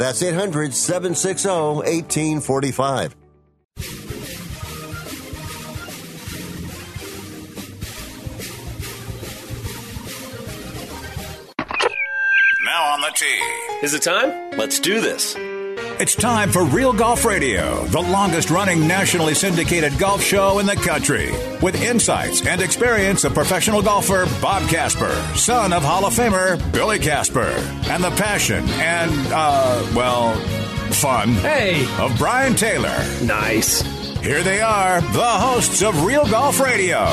That's 800 760 1845. Now on the tee. Is it time? Let's do this. It's time for Real Golf Radio, the longest running nationally syndicated golf show in the country. With insights and experience of professional golfer Bob Casper, son of Hall of Famer Billy Casper, and the passion and, uh, well, fun Hey. of Brian Taylor. Nice. Here they are, the hosts of Real Golf Radio,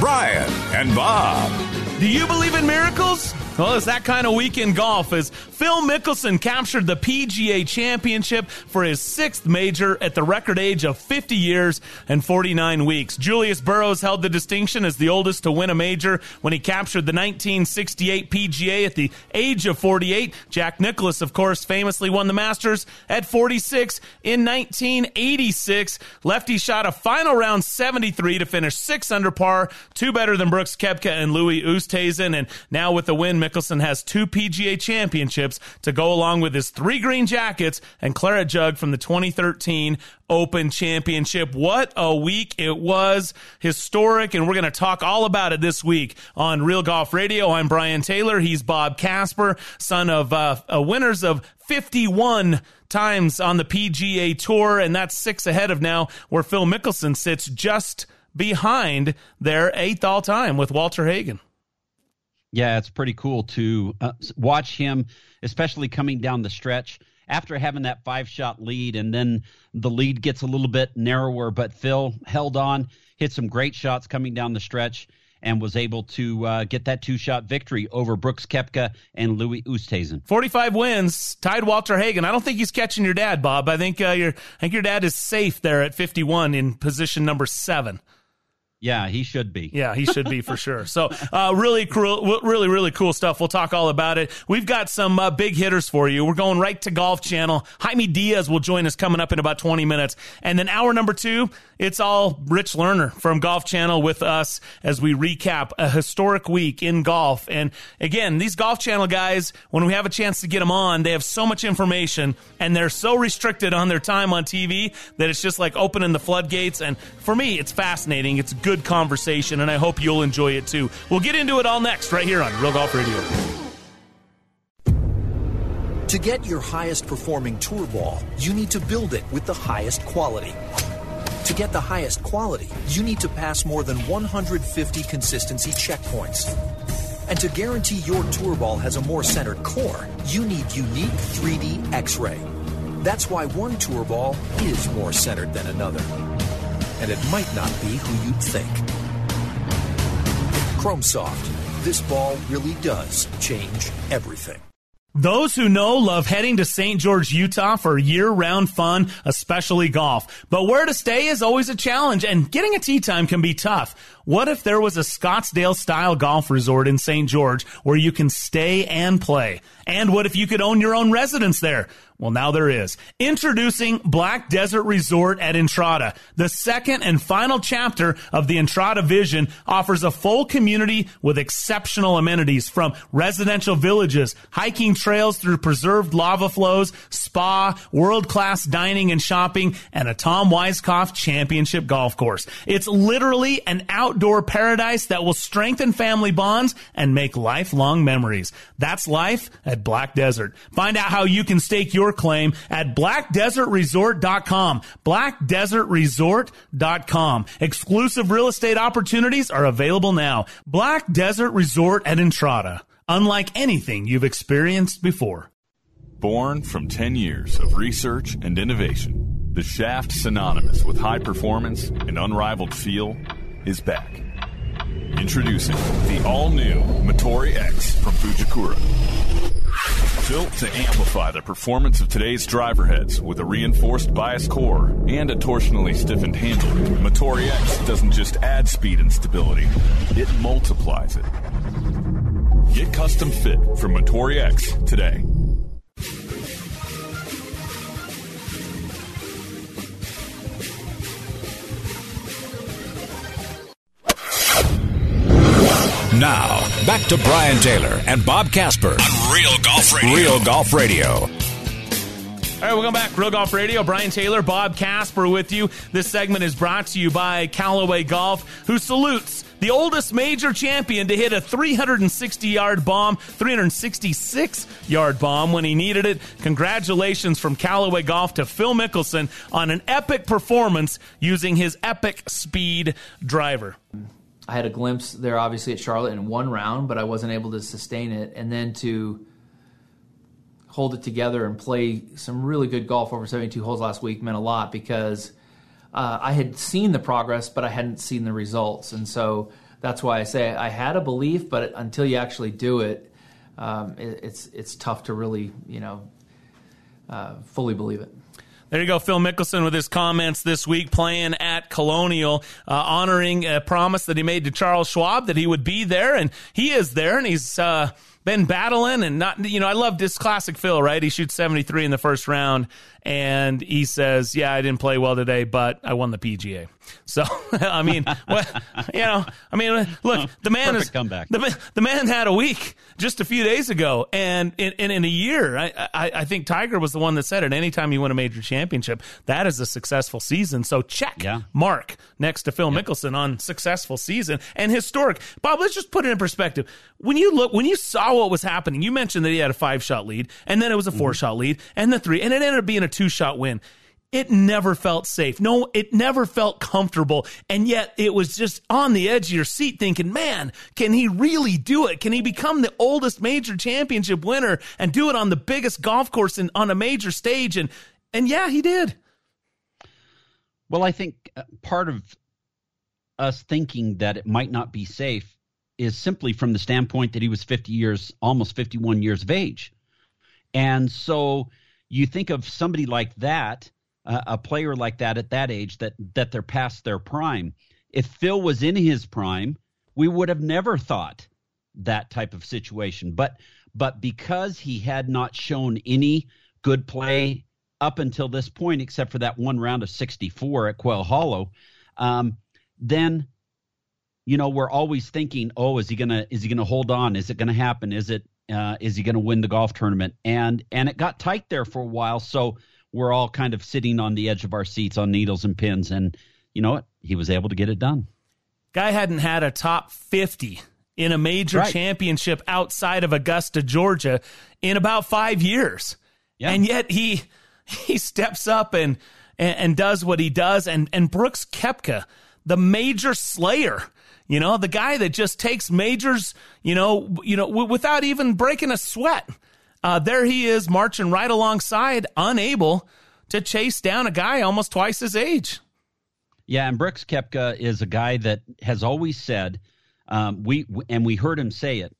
Brian and Bob. Do you believe in miracles? Well, it's that kind of week in golf as Phil Mickelson captured the PGA Championship for his sixth major at the record age of 50 years and 49 weeks. Julius Boros held the distinction as the oldest to win a major when he captured the 1968 PGA at the age of 48. Jack Nicklaus, of course, famously won the Masters at 46 in 1986. Lefty shot a final round 73 to finish six under par, two better than Brooks Koepka and Louis Oosthuizen. And now with the win, Mickelson has two PGA championships to go along with his three green jackets and claret jug from the 2013 Open Championship. What a week it was. Historic. And we're going to talk all about it this week on Real Golf Radio. I'm Brian Taylor. He's Bob Casper, son of uh, uh, winners of 51 times on the PGA Tour. And that's six ahead of now where Phil Mickelson sits just behind their eighth all time with Walter Hagen. Yeah, it's pretty cool to uh, watch him, especially coming down the stretch after having that five shot lead, and then the lead gets a little bit narrower. But Phil held on, hit some great shots coming down the stretch, and was able to uh, get that two shot victory over Brooks Koepka and Louis Oosthuizen. 45 wins, tied Walter Hagen. I don't think he's catching your dad, Bob. I think uh, your I think your dad is safe there at 51 in position number seven. Yeah, he should be. Yeah, he should be for sure. So, uh, really cool, really, really cool stuff. We'll talk all about it. We've got some uh, big hitters for you. We're going right to Golf Channel. Jaime Diaz will join us coming up in about 20 minutes. And then hour number two, it's all Rich Lerner from Golf Channel with us as we recap a historic week in golf. And again, these Golf Channel guys, when we have a chance to get them on, they have so much information and they're so restricted on their time on TV that it's just like opening the floodgates. And for me, it's fascinating. It's good good conversation, and I hope you'll enjoy it too. We'll get into it all next, right here on Real Golf Radio. To get your highest performing tour ball, you need to build it with the highest quality. To get the highest quality, you need to pass more than 150 consistency checkpoints. And to guarantee your tour ball has a more centered core, you need unique 3D X ray. That's why one tour ball is more centered than another and it might not be who you'd think. Chrome Soft. This ball really does change everything. Those who know love heading to St. George, Utah for year round fun, especially golf. But where to stay is always a challenge, and getting a tee time can be tough. What if there was a Scottsdale style golf resort in St. George where you can stay and play? And what if you could own your own residence there? Well, now there is. Introducing Black Desert Resort at Entrada. The second and final chapter of the Entrada vision offers a full community with exceptional amenities from residential villages, hiking trails through preserved lava flows, spa, world-class dining and shopping, and a Tom Weiskopf championship golf course. It's literally an outdoor paradise that will strengthen family bonds and make lifelong memories. That's life at Black Desert. Find out how you can stake your your claim at blackdesertresort.com. Blackdesertresort.com. Exclusive real estate opportunities are available now. Black Desert Resort at Entrada. Unlike anything you've experienced before. Born from 10 years of research and innovation, the shaft synonymous with high performance and unrivaled feel is back. Introducing the all-new Motore X from Fujikura. Built to amplify the performance of today's driver heads with a reinforced bias core and a torsionally stiffened handle, Motore X doesn't just add speed and stability, it multiplies it. Get custom fit from Motore X today. Now, back to Brian Taylor and Bob Casper on Real Golf Radio. Real Golf Radio. All right, welcome back. Real Golf Radio. Brian Taylor, Bob Casper with you. This segment is brought to you by Callaway Golf, who salutes the oldest major champion to hit a 360 yard bomb, 366 yard bomb when he needed it. Congratulations from Callaway Golf to Phil Mickelson on an epic performance using his epic speed driver. I had a glimpse there, obviously, at Charlotte in one round, but I wasn't able to sustain it. And then to hold it together and play some really good golf over 72 holes last week meant a lot because uh, I had seen the progress, but I hadn't seen the results. And so that's why I say I had a belief, but until you actually do it, um, it it's it's tough to really you know uh, fully believe it. There you go, Phil Mickelson with his comments this week playing at Colonial, uh, honoring a promise that he made to Charles Schwab that he would be there, and he is there, and he's uh, been battling and not, you know, I love this classic Phil, right? He shoots 73 in the first round, and he says, Yeah, I didn't play well today, but I won the PGA. So, I mean, well, you know, I mean, look, the man is comeback. The, the man had a week just a few days ago, and in, in, in a year, I, I, I think Tiger was the one that said it. Anytime you win a major championship, that is a successful season. So check Yeah. mark next to Phil Mickelson on successful season and historic. Bob, let's just put it in perspective. When you look, when you saw what was happening, you mentioned that he had a five shot lead, and then it was a four mm-hmm. shot lead, and the three, and it ended up being a two shot win. It never felt safe. No, it never felt comfortable. And yet it was just on the edge of your seat thinking, man, can he really do it? Can he become the oldest major championship winner and do it on the biggest golf course and on a major stage? And, and yeah, he did. Well, I think uh, part of us thinking that it might not be safe is simply from the standpoint that he was 50 years, almost 51 years of age. And so you think of somebody like that, uh, a player like that at that age, that that they're past their prime. If Phil was in his prime, we would have never thought that type of situation. But but because he had not shown any good play up until this point, except for that one round of 64 at Quail Hollow, um, then you know we're always thinking, oh, is he gonna is he gonna hold on? Is it gonna happen? Is it uh, is he gonna win the golf tournament? And and it got tight there for a while, so we're all kind of sitting on the edge of our seats on needles and pins. And you know what? He was able to get it done. Guy hadn't had a top 50 in a major Right. championship outside of Augusta, Georgia in about 5 years. Yeah. And yet he he steps up and, and and does what he does and and Brooks Koepka, the major slayer, you know, the guy that just takes majors, you know, you know w- without even breaking a sweat. Uh, there he is marching right alongside, unable to chase down a guy almost twice his age. Yeah, and Brooks Koepka is a guy that has always said, um, we and we heard him say it.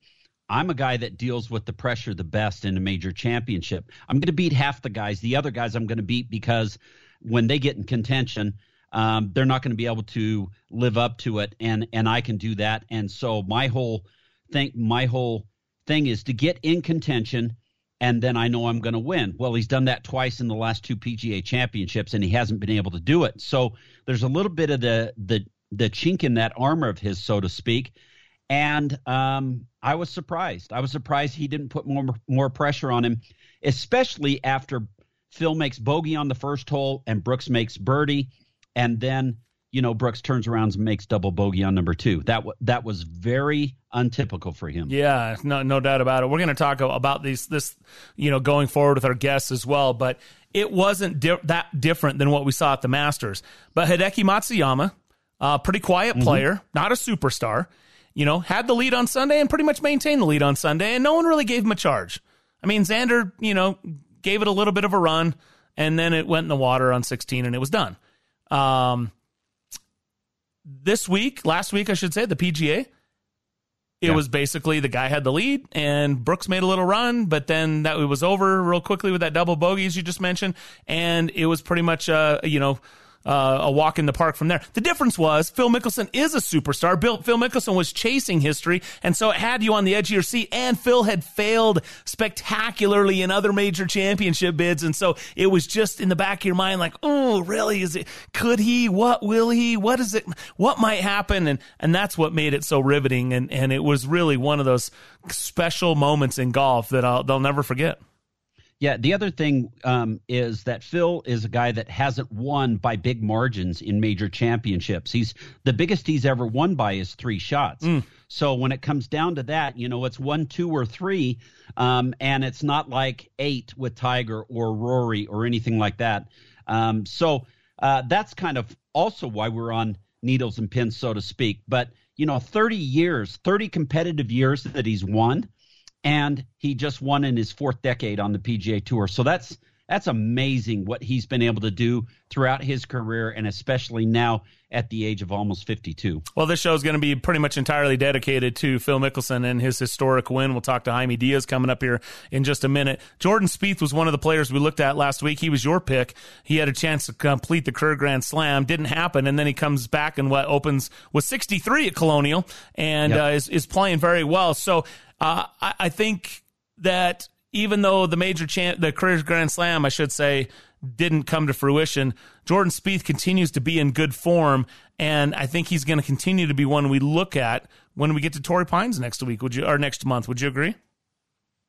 I'm a guy that deals with the pressure the best in a major championship. I'm going to beat half the guys. The other guys I'm going to beat because when they get in contention, um, they're not going to be able to live up to it, and and I can do that. And so my whole thing, my whole thing is to get in contention and then I know I'm going to win. Well, he's done that twice in the last two PGA championships, and he hasn't been able to do it. So there's a little bit of the the the chink in that armor of his, so to speak. And um, I was surprised. I was surprised he didn't put more more pressure on him, especially after Phil makes bogey on the first hole and Brooks makes birdie, and then you know, Brooks turns around and makes double bogey on number two. That w- that was very untypical for him. Yeah, no, no doubt about it. We're going to talk about these, this, you know, going forward with our guests as well. But it wasn't di- that different than what we saw at the Masters. But Hideki Matsuyama, uh, pretty quiet mm-hmm. player, mm-hmm. not a superstar. You know, had the lead on Sunday and pretty much maintained the lead on Sunday, and no one really gave him a charge. I mean, Xander, you know, gave it a little bit of a run, and then it went in the water on 16, and it was done. Um, this week, last week, I should say, the PGA, it yeah. was basically the guy had the lead and Brooks made a little run, but then that was over real quickly with that double bogey as you just mentioned, and it was pretty much uh, you know uh, a walk in the park from there. The difference was Phil Mickelson is a superstar. Bill, Phil Mickelson was chasing history, and so it had you on the edge of your seat. And Phil had failed spectacularly in other major championship bids, and so it was just in the back of your mind, like, oh, really? Is it? Could he? What will he? What is it? What might happen? And and that's what made it so riveting. And and it was really one of those special moments in golf that I'll, they'll never forget. Yeah, the other thing um, is that Phil is a guy that hasn't won by big margins in major championships. He's the biggest he's ever won by is three shots. Mm. So when it comes down to that, you know, it's one, two, or three, um, and it's not like eight with Tiger or Rory or anything like that. Um, so uh, that's kind of also why we're on needles and pins, so to speak. But you know, 30 years, 30 competitive years that he's won and he just won in his fourth decade on the PGA Tour. So that's that's amazing what he's been able to do throughout his career and especially now at the age of almost 52. Well, this show is going to be pretty much entirely dedicated to Phil Mickelson and his historic win. We'll talk to Jaime Diaz coming up here in just a minute. Jordan Spieth was one of the players we looked at last week. He was your pick. He had a chance to complete the career Grand Slam. Didn't happen. And then he comes back and what opens with 63 at Colonial and yep. uh, is, is playing very well. So uh, I, I think that even though the major champ, the career Grand Slam, I should say, didn't come to fruition, Jordan Spieth continues to be in good form, and I think he's going to continue to be one we look at when we get to Torrey Pines next week. Would you or next month? Would you agree?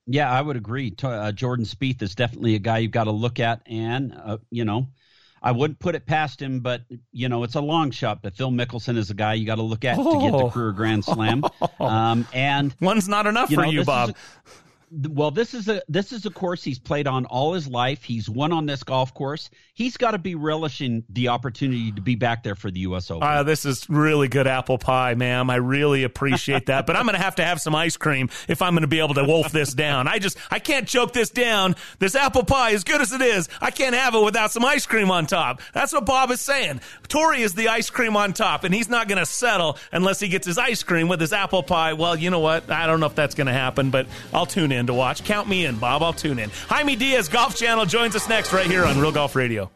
Yeah, I would agree. Uh, Jordan Spieth is definitely a guy you've got to look at, and uh, you know, I wouldn't put it past him, but you know, it's a long shot. But Phil Mickelson is a guy you got to look at oh. to get the career Grand Slam. Um, and one's not enough for know, you, Bob well this is a this is a course he's played on all his life. He's won on this golf course. He's got to be relishing the opportunity to be back there for the us open. Uh, this is really good apple pie ma'am. I really appreciate that. But i'm gonna have to have some ice cream if i'm gonna be able to wolf this down. I just i can't choke this down. This apple pie as good as it is i can't have it without some ice cream on top. That's what bob is saying. Torrey is the ice cream on top and he's not gonna settle unless he gets his ice cream with his apple pie. Well you know what? I don't know if that's gonna happen but i'll tune in to watch. Count me in, Bob. I'll tune in. Jaime Diaz, Golf Channel, joins us next right here on Real Golf Radio.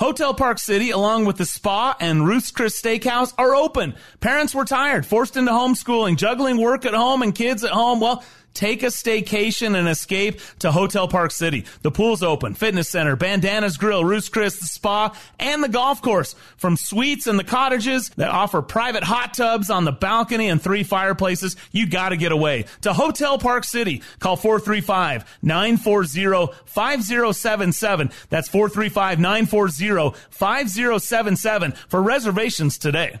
Hotel Park City, along with the spa and Ruth's Chris Steakhouse, are open. Parents were tired, forced into homeschooling, juggling work at home and kids at home. Well, Take a staycation and escape to Hotel Park City. The pool's open, fitness center, Bandanas Grill, Ruth's Chris, the spa, and the golf course. From suites and the cottages that offer private hot tubs on the balcony and three fireplaces, you gotta get away. To Hotel Park City, call 435-940-5077. That's 435-940-5077 for reservations today.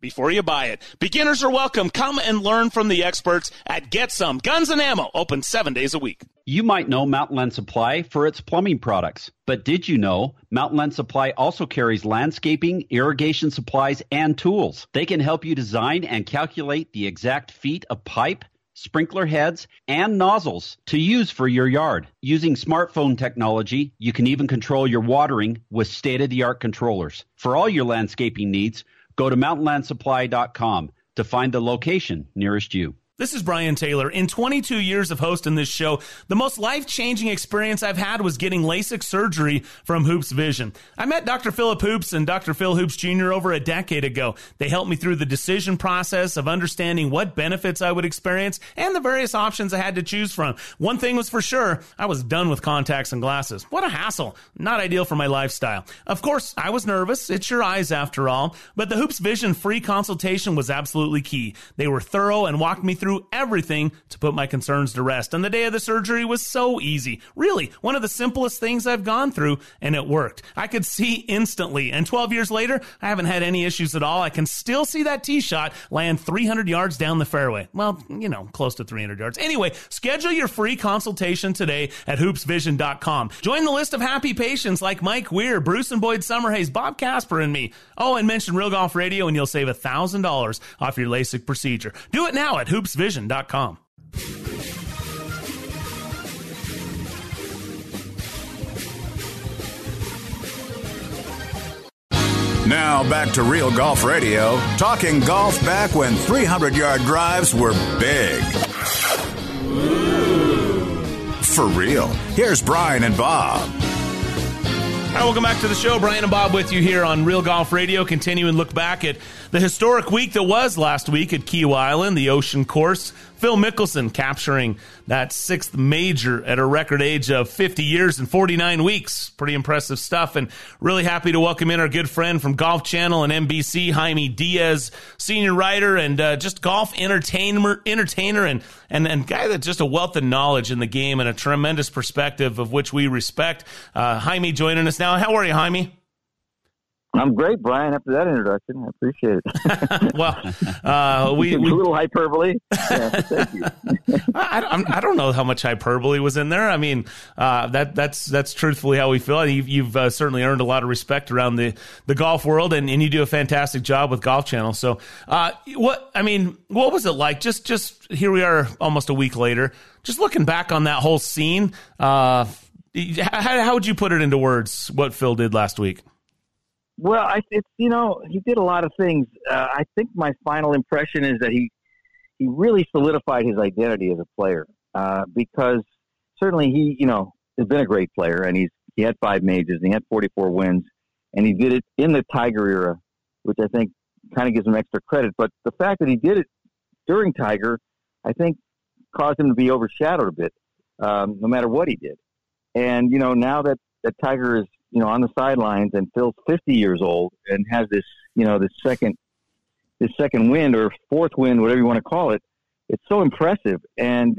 before you buy it. Beginners are welcome. Come and learn from the experts at Get Some Guns and Ammo, open seven days a week. You might know Mountain Land Supply for its plumbing products, but did you know Mountain Land Supply also carries landscaping, irrigation supplies, and tools? They can help you design and calculate the exact feet of pipe sprinkler heads, and nozzles to use for your yard. Using smartphone technology, you can even control your watering with state of the art controllers. For all your landscaping needs, go to mountainlandsupply.com to find the location nearest you. This is Brian Taylor. In 22 years of hosting this show, the most life changing experience I've had was getting LASIK surgery from Hoopes Vision. I met Dr. Philip Hoopes and Dr. Phil Hoopes Jr. over a decade ago. They helped me through the decision process of understanding what benefits I would experience and the various options I had to choose from. One thing was for sure, I was done with contacts and glasses. What a hassle. Not ideal for my lifestyle. Of course, I was nervous. It's your eyes after all. But the Hoopes Vision free consultation was absolutely key. They were thorough and walked me through through everything to put my concerns to rest. And the day of the surgery was so easy. Really, one of the simplest things I've gone through, and it worked. I could see instantly. And 12 years later, I haven't had any issues at all. I can still see that tee shot land 300 yards down the fairway. Well, you know, close to 300 yards. Anyway, schedule your free consultation today at hoopesvision.com. Join the list of happy patients like Mike Weir, Bruce and Boyd Summerhays, Bob Casper, and me. Oh, and mention Real Golf Radio and you'll save $1,000 off your LASIK procedure. Do it now at hoopesvision.com vision.com. Now back to Real Golf Radio, talking golf back when 300 yard drives were big. For real. Here's Brian and Bob. Welcome back to the show. Brian and Bob with you here on Real Golf Radio. Continue and look back at the historic week that was last week at Kiawah Island, the ocean course. Phil Mickelson capturing that sixth major at a record age of 50 years and 49 weeks. Pretty impressive stuff. And really happy to welcome in our good friend from Golf Channel and NBC, Jaime Diaz, senior writer and uh, just golf entertainer, entertainer and, and, and guy that's just a wealth of knowledge in the game and a tremendous perspective of which we respect. Uh, Jaime joining us now. How are you, Jaime? I'm great, Brian. After that introduction, I appreciate it. well, uh, we, we a little hyperbole. Yeah, thank you. I, I, don't know how much hyperbole was in there. I mean, uh, that that's that's truthfully how we feel. You've, you've uh, certainly earned a lot of respect around the, the golf world, and, and you do a fantastic job with Golf Channel. So, uh, what I mean, what was it like? Just just here we are, almost a week later. Just looking back on that whole scene. Uh, how, how would you put it into words? What Phil did last week? Well, I, it's you know he did a lot of things. Uh, I think my final impression is that he he really solidified his identity as a player uh, because certainly he you know has been a great player and he's he had five majors and he had 44 wins and he did it in the Tiger era, which I think kind of gives him extra credit. But the fact that he did it during Tiger, I think caused him to be overshadowed a bit, um, no matter what he did. And you know now that that Tiger is you know, on the sidelines, and Phil's 50 years old and has this, you know, this second, this second wind or fourth wind, whatever you want to call it. It's so impressive, and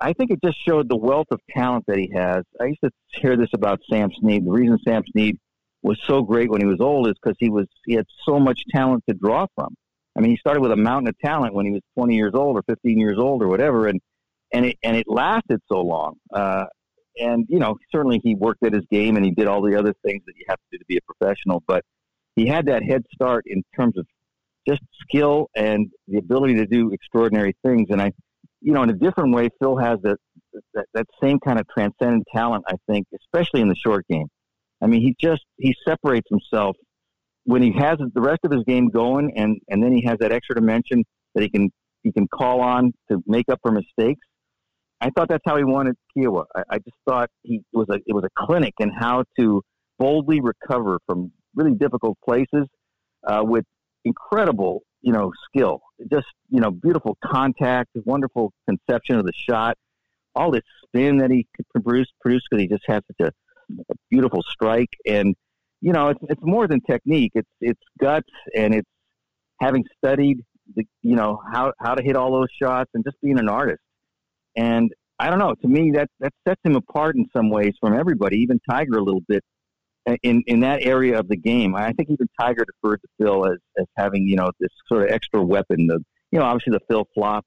I think it just showed the wealth of talent that he has. I used to hear this about Sam Snead. The reason Sam Snead was so great when he was old is because he was he had so much talent to draw from. I mean, he started with a mountain of talent when he was 20 years old or 15 years old or whatever, and and it and it lasted so long. Uh, and you know certainly he worked at his game and he did all the other things that you have to do to be a professional but he had that head start in terms of just skill and the ability to do extraordinary things. And i you know in a different way phil has that that, that same kind of transcendent talent i think especially in the short game. I mean he just he separates himself when he has the rest of his game going and and then he has that extra dimension that he can he can call on to make up for mistakes I thought that's how he wanted Kiawah. I, I just thought he it was a it was a clinic in how to boldly recover from really difficult places uh, with incredible you know skill. Just you know beautiful contact, wonderful conception of the shot, all this spin that he could produce produce because he just has such a, a beautiful strike and you know it's it's more than technique. It's it's guts and it's having studied the you know how how to hit all those shots and just being an artist. And I don't know. To me, that that sets him apart in some ways from everybody, even Tiger a little bit in in that area of the game. I think even Tiger deferred to Phil as as having you know this sort of extra weapon. The you know obviously the Phil flop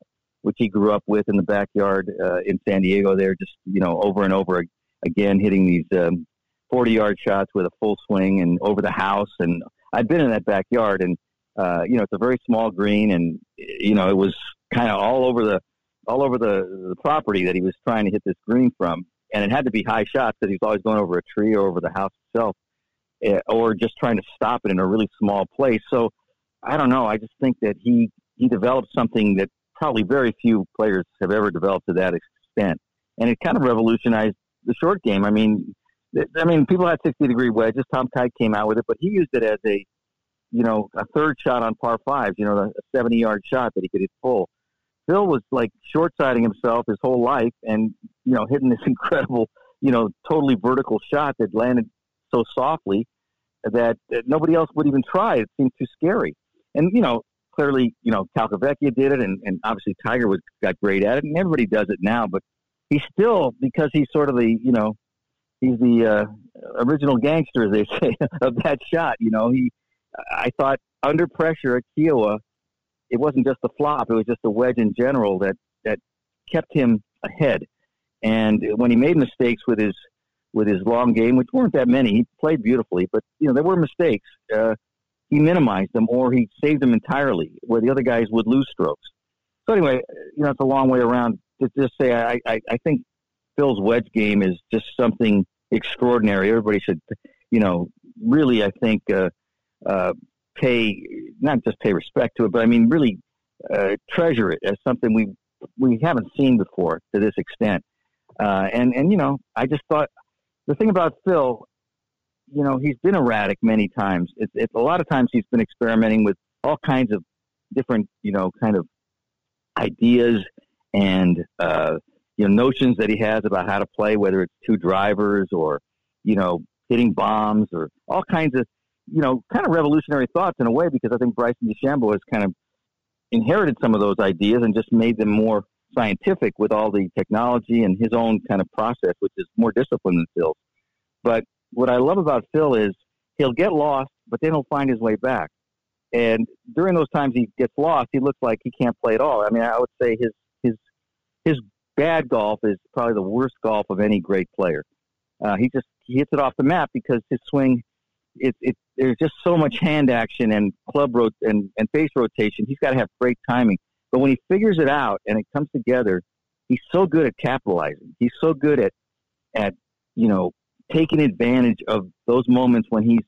which he grew up with in the backyard uh, in San Diego. There, just you know, over and over again, hitting these um, forty-yard shots with a full swing and over the house. And I've been in that backyard, and uh, you know, it's a very small green, and you know, it was kind of all over the all over the, the property that he was trying to hit this green from, and it had to be high shots because he was always going over a tree or over the house itself, eh, or just trying to stop it in a really small place. So I don't know. I just think that he he developed something that probably very few players have ever developed to that extent, and it kind of revolutionized the short game. I mean, I mean, people had sixty degree wedges. Tom Kite came out with it, but he used it as a you know a third shot on par fives. You know, a seventy yard shot that he could hit full. Phil was like short siding himself his whole life, and you know, hitting this incredible, you know, totally vertical shot that landed so softly that, that nobody else would even try. It seemed too scary. And you know, clearly, you know, Calcavecchia did it, and, and obviously Tiger was got great at it, and everybody does it now. But he's still because he's sort of the you know he's the uh, original gangster, as they say, of that shot. You know, he I thought under pressure at Kiawah, it wasn't just the flop; it was just the wedge in general that that kept him ahead. And when he made mistakes with his with his long game, which weren't that many, he played beautifully, but you know there were mistakes. Uh, he minimized them or he saved them entirely, where the other guys would lose strokes. So anyway, you know, it's a long way around to just say I, I, I think Phil's wedge game is just something extraordinary. Everybody should, you know, really, I think, uh, uh, pay not just pay respect to it, but I mean, really uh, treasure it as something we we haven't seen before to this extent. Uh, and and you know, I just thought the thing about Phil, you know, he's been erratic many times. It's, a lot of times he's been experimenting with all kinds of different, you know, kind of ideas and uh, you know notions that he has about how to play, whether it's two drivers or you know hitting bombs or all kinds of you know kind of revolutionary thoughts in a way because I think Bryson DeChambeau has kind of inherited some of those ideas and just made them more scientific with all the technology and his own kind of process, which is more disciplined than Phil's. But what I love about Phil is he'll get lost, but then he'll find his way back. And during those times he gets lost, he looks like he can't play at all. I mean, I would say his his his bad golf is probably the worst golf of any great player. Uh, he just he hits it off the map because his swing, it, it there's just so much hand action and club rot and, and face rotation. He's got to have great timing. But when he figures it out and it comes together, he's so good at capitalizing. He's so good at at you know taking advantage of those moments when he's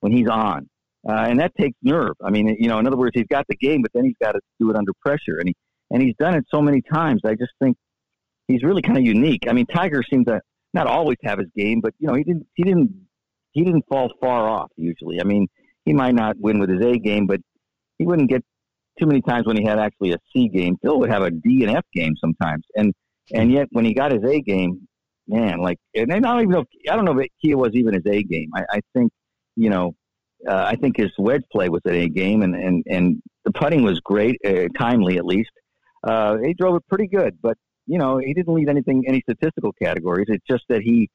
when he's on, uh, and that takes nerve. I mean, you know, in other words, he's got the game, but then he's got to do it under pressure, and he and he's done it so many times. I just think he's really kind of unique. I mean, Tiger seemed to not always have his game, but you know, he didn't he didn't he didn't fall far off usually. I mean, he might not win with his A game, but he wouldn't get too many times when he had actually a C game. Phil would have a D and F game sometimes, and and yet when he got his A game, man, like, and I don't even know. If, I don't know if Kia was even his A game. I, I think, you know, uh, I think his wedge play was an A game, and and and the putting was great, uh, timely at least. Uh, he drove it pretty good, but you know, he didn't lead anything, any statistical categories. It's just that he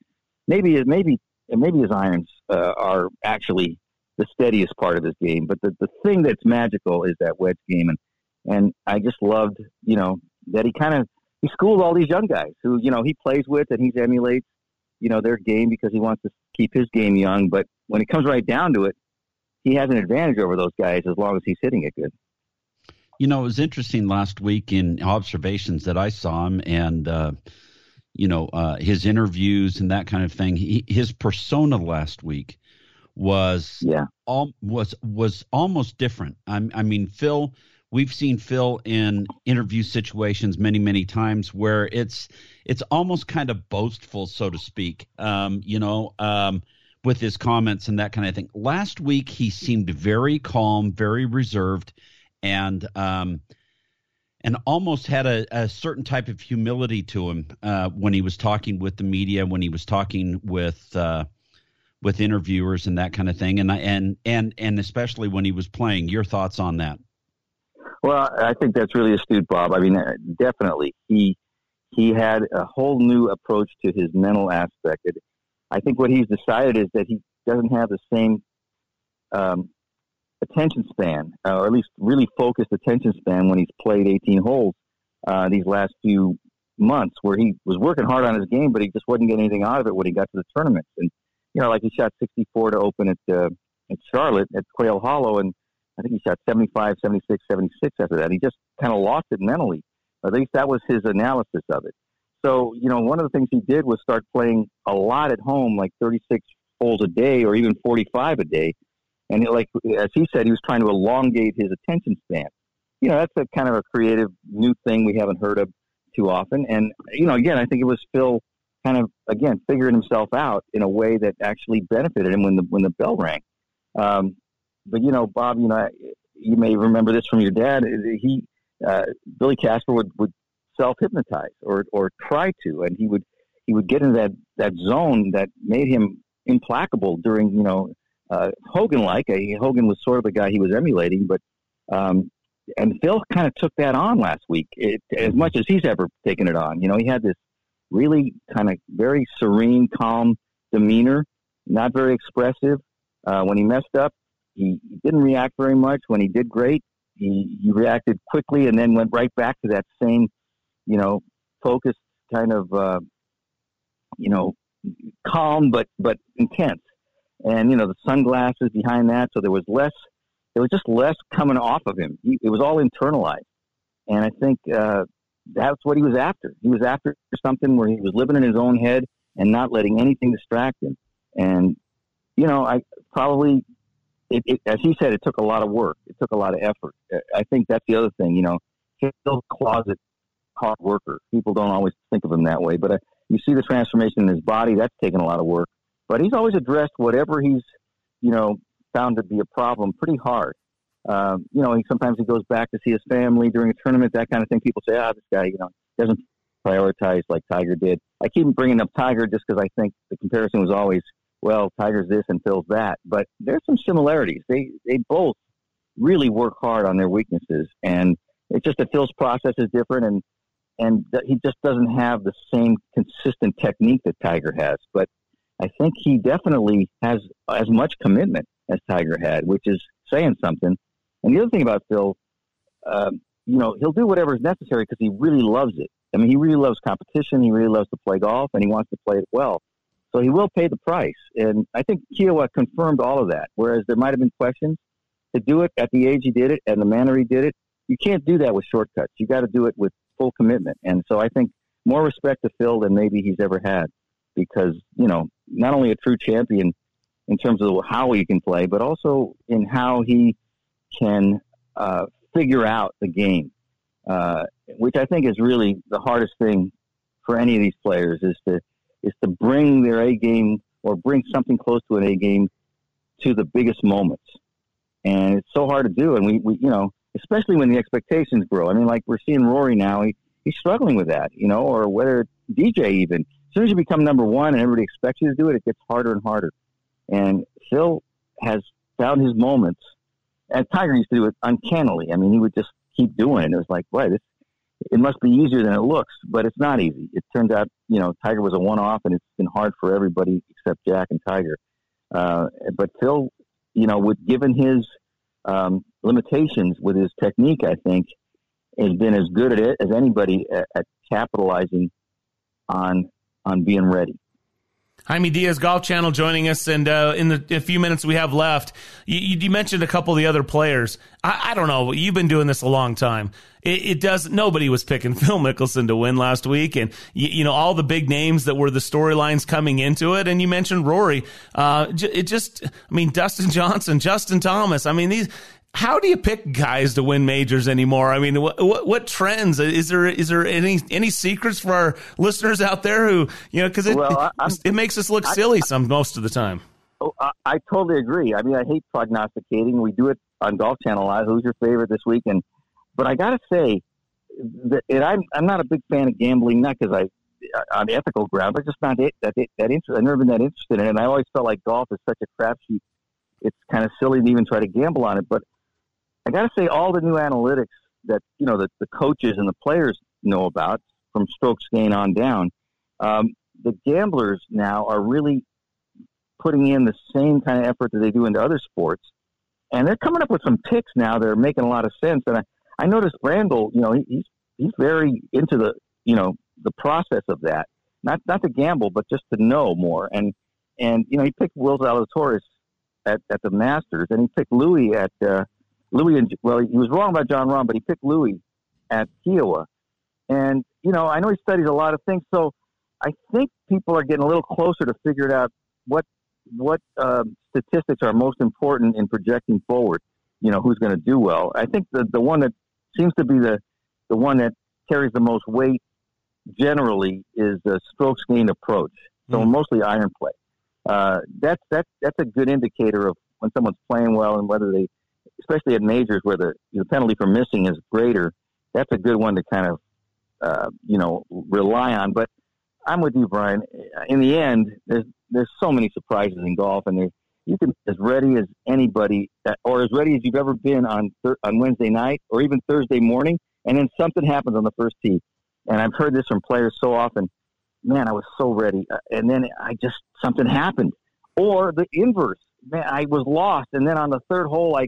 maybe maybe maybe his irons uh, are actually the steadiest part of his game. But the the thing that's magical is that wedge game, and and I just loved, you know, that he kind of he schooled all these young guys who you know he plays with and he emulates you know their game because he wants to keep his game young. But when it comes right down to it, he has an advantage over those guys as long as he's hitting it good. You know, it was interesting last week in observations that I saw him and. Uh, you know uh, his interviews and that kind of thing. He, his persona last week was yeah all, was was almost different. I, I mean, Phil we've seen Phil in interview situations many, many times where it's it's almost kind of boastful, so to speak. Um, you know, um, with his comments and that kind of thing. Last week he seemed very calm, very reserved, and um, and almost had a, a, certain type of humility to him uh, when he was talking with the media, when he was talking with. Uh, with interviewers and that kind of thing, and and and and especially when he was playing. Your thoughts on that? Well, I think that's really astute, Bob. I mean, definitely he he had a whole new approach to his mental aspect. I think what he's decided is that he doesn't have the same um, attention span, uh, or at least really focused attention span when he's played 18 holes uh, these last few months, where he was working hard on his game, but he just wasn't getting anything out of it when he got to the tournaments. And you know, like he shot 64 to open at uh, at Charlotte at Quail Hollow, and I think he shot 75, 76, 76 after that. He just kind of lost it mentally. At least that was his analysis of it. So, you know, one of the things he did was start playing a lot at home, like 36 holes a day or even 45 a day. And it, like, as he said, he was trying to elongate his attention span. You know, that's a kind of a creative new thing we haven't heard of too often. And, you know, again, I think it was Phil kind of, again, figuring himself out in a way that actually benefited him when the, when the bell rang. Um, but you know, Bob, you know, you may remember this from your dad. He, uh, Billy Casper would, would self hypnotize or or try to, and he would he would get into that that zone that made him implacable during you know uh, Hogan like. Hogan was sort of the guy he was emulating, but um, and Phil kind of took that on last week it, as much as he's ever taken it on. You know, he had this really kind of very serene, calm demeanor, not very expressive. Uh, when he messed up, he didn't react very much. When he did great, he, he reacted quickly and then went right back to that same, you know, focused kind of, uh, you know, calm but but intense. And you know, the sunglasses behind that, so there was less. There was just less coming off of him. He, it was all internalized, and I think uh, that's what he was after. He was after something where he was living in his own head and not letting anything distract him. And you know, I probably, it, it, as he said, it took a lot of work. It took a lot of effort. I think that's the other thing. You know, a closet hard worker. People don't always think of him that way, but uh, you see the transformation in his body. That's taken a lot of work. But he's always addressed whatever he's, you know, found to be a problem pretty hard. Um, you know, he, sometimes he goes back to see his family during a tournament, that kind of thing. People say, ah, this guy, you know, doesn't prioritize like Tiger did. I keep bringing up Tiger just because I think the comparison was always well, Tiger's this and Phil's that. But there's some similarities. They they both really work hard on their weaknesses, and it's just that Phil's process is different, and and he just doesn't have the same consistent technique that Tiger has. But I think he definitely has as much commitment as Tiger had, which is saying something. And the other thing about Phil, um, you know, he'll do whatever is necessary because he really loves it. I mean, he really loves competition. He really loves to play golf, and he wants to play it well. So he will pay the price. And I think Kiawah confirmed all of that. Whereas there might have been questions to do it at the age he did it and the manner he did it. You can't do that with shortcuts. You got to do it with full commitment. And so I think more respect to Phil than maybe he's ever had because, you know, not only a true champion in terms of how he can play, but also in how he can uh, figure out the game, uh, which I think is really the hardest thing for any of these players is to is to bring their A game or bring something close to an A game to the biggest moments. And it's so hard to do. And we, we you know, especially when the expectations grow. I mean, like we're seeing Rory now, he, he's struggling with that, you know, or whether DJ even. Soon as you become number one and everybody expects you to do it, it gets harder and harder. And Phil has found his moments. And Tiger used to do it uncannily. I mean, he would just keep doing it. It was like, boy, this it must be easier than it looks, but it's not easy. It turns out, you know, Tiger was a one-off, and it's been hard for everybody except Jack and Tiger. Uh, but Phil, you know, with given his um, limitations with his technique, I think has been as good at it as anybody at, at capitalizing on on being ready. Jaime Diaz, Golf Channel, joining us, and uh, in the few minutes we have left, you, you, mentioned a couple of the other players. I, I, don't know. You've been doing this a long time. It, it, does. Nobody was picking Phil Mickelson to win last week, and you, you know all the big names that were the storylines coming into it. And you mentioned Rory. Uh, it just, I mean, Dustin Johnson, Justin Thomas. I mean, these how do you pick guys to win majors anymore? I mean, what, what, what trends is there? Is there any any secrets for our listeners out there who you know because it, well, it, makes us look silly I, some most of the time. Oh, I, I, totally agree. I mean, I hate prognosticating. We do it on Golf Channel a lot. Who's your favorite this week? And but I got to say that and I'm I'm not a big fan of gambling, not because I on ethical ground, but just not it, that that interest. I've never been that interested in it. And I always felt like golf is such a crapshoot. It's kind of silly to even try to gamble on it, but I got to say, all the new analytics that you know that the coaches and the players know about from strokes gain on down, um, the gamblers now are really putting in the same kind of effort that they do into other sports, and they're coming up with some picks now that are making a lot of sense. And I, I noticed Brandel, you know, he, he's he's very into the you know the process of that. Not not to gamble, but just to know more. And and you know he picked Will Zalatoris at, at the Masters, and he picked Louis at uh, Louis. And, well, he was wrong about Jon Rahm, but he picked Louis at Kiawah. And you know, I know he studies a lot of things, so I think people are getting a little closer to figuring out what what uh, statistics are most important in projecting forward. You know, who's going to do well. I think the the one that seems to be the the one that carries the most weight generally is the strokes gained approach. So mm. mostly iron play. Uh, that's that's that's a good indicator of when someone's playing well and whether they, especially at majors where the the penalty for missing is greater. That's a good one to kind of uh, you know rely on. But I'm with you, Brian. In the end, there's there's so many surprises in golf, and you can as ready as anybody, uh, or as ready as you've ever been on on Wednesday night, or even Thursday morning, and then something happens on the first tee. And I've heard this from players so often man, I was so ready. Uh, and then I just, something happened. Or the inverse, man, I was lost. And then on the third hole, I,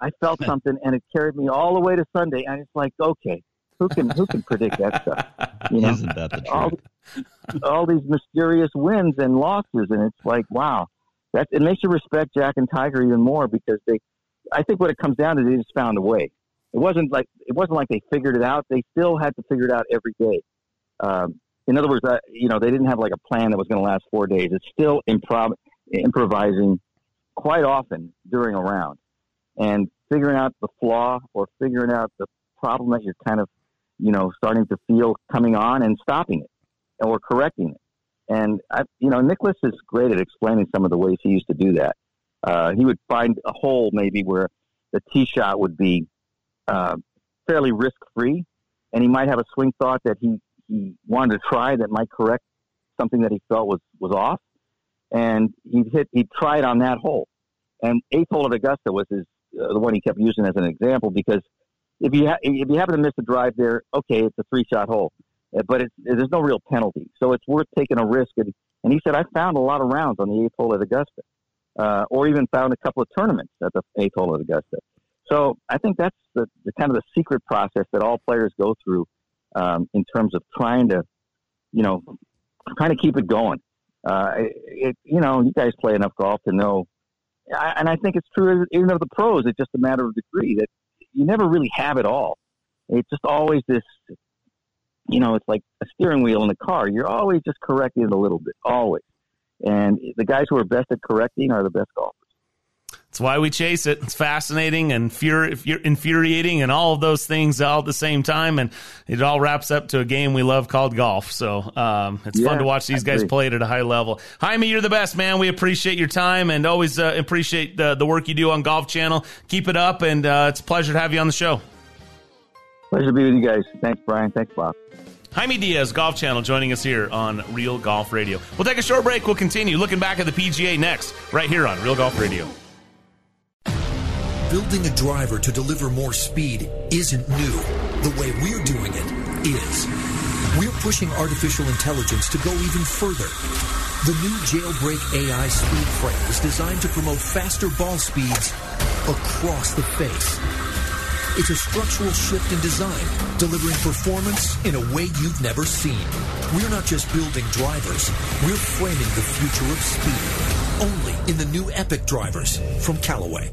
I felt something and it carried me all the way to Sunday. And it's like, okay, who can, who can predict that stuff? You know? Isn't that the truth? All, all these mysterious wins and losses. And it's like, wow, that, it makes you respect Jack and Tiger even more because they, I think what it comes down to, they just found a way. It wasn't like it wasn't like they figured it out. They still had to figure it out every day. Um, in other words, uh, you know, they didn't have like a plan that was going to last four days. It's still improv- improvising quite often during a round and figuring out the flaw or figuring out the problem that you're kind of, you know, starting to feel coming on and stopping it or correcting it. And I, you know, Nicklaus is great at explaining some of the ways he used to do that. Uh, he would find a hole maybe where the tee shot would be uh, fairly risk free, and he might have a swing thought that he he wanted to try that might correct something that he felt was was off, and he hit he tried on that hole, and eighth hole at Augusta was his uh, the one he kept using as an example because if you ha- if you happen to miss a drive there, okay, it's a three shot hole, uh, but it's, there's no real penalty, so it's worth taking a risk. And, and he said I found a lot of rounds on the eighth hole at Augusta, uh, or even found a couple of tournaments at the eighth hole at Augusta. So I think that's the, the kind of the secret process that all players go through um, in terms of trying to, you know, trying to keep it going. Uh, it, you know, you guys play enough golf to know, and I think it's true even of the pros. It's just a matter of degree that you never really have it all. It's just always this, you know, it's like a steering wheel in a car. You're always just correcting it a little bit, always. And the guys who are best at correcting are the best golfers. It's why we chase it. It's fascinating and infuriating and all of those things all at the same time. And it all wraps up to a game we love called golf. So um, it's yeah, fun to watch these guys play it at a high level. Jaime, you're the best, man. We appreciate your time and always uh, appreciate the, the work you do on Golf Channel. Keep it up, and uh, it's a pleasure to have you on the show. Pleasure to be with you guys. Thanks, Brian. Thanks, Bob. Jaime Diaz, Golf Channel, joining us here on Real Golf Radio. We'll take a short break. We'll continue looking back at the PGA next, right here on Real Golf Radio. Building a driver to deliver more speed isn't new. The way we're doing it is. We're pushing artificial intelligence to go even further. The new Jailbreak AI speed frame is designed to promote faster ball speeds across the face. It's a structural shift in design, delivering performance in a way you've never seen. We're not just building drivers, we're framing the future of speed. Only in the new Epic drivers from Callaway.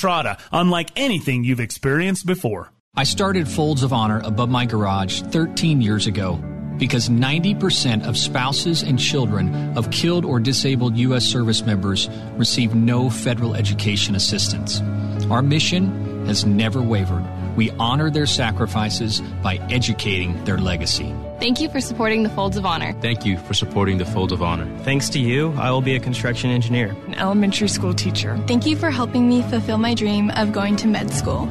Entrada, unlike anything you've experienced before. I started Folds of Honor above my garage 13 years ago because 90% of spouses and children of killed or disabled U.S. service members receive no federal education assistance. Our mission has never wavered. We honor their sacrifices by educating their legacy. Thank you for supporting the Folds of Honor. Thank you for supporting the Folds of Honor. Thanks to you, I will be a construction engineer, an elementary school teacher. Thank you for helping me fulfill my dream of going to med school.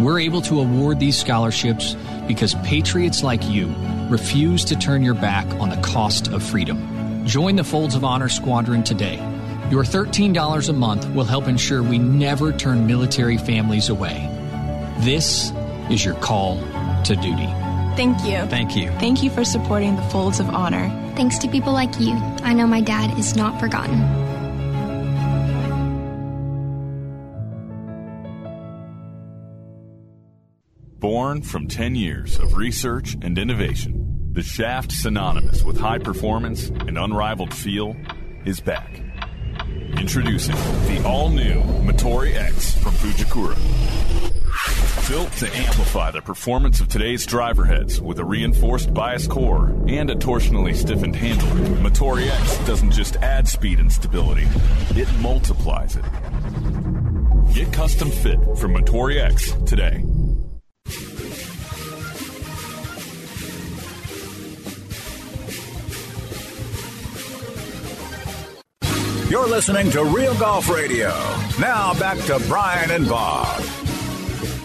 We're able to award these scholarships because patriots like you refuse to turn your back on the cost of freedom. Join the Folds of Honor Squadron today. Your $13 a month will help ensure we never turn military families away. This is your call to duty. Thank you. Thank you. Thank you for supporting the Folds of Honor. Thanks to people like you, I know my dad is not forgotten. Born from 10 years of research and innovation, the Shaft synonymous with high performance and unrivaled feel is back. Introducing the all-new Motore X from Fujikura. Built to amplify the performance of today's driver heads with a reinforced bias core and a torsionally stiffened handle, Motore X doesn't just add speed and stability, it multiplies it. Get custom fit from Motore X today. You're listening to Real Golf Radio. Now back to Brian and Bob.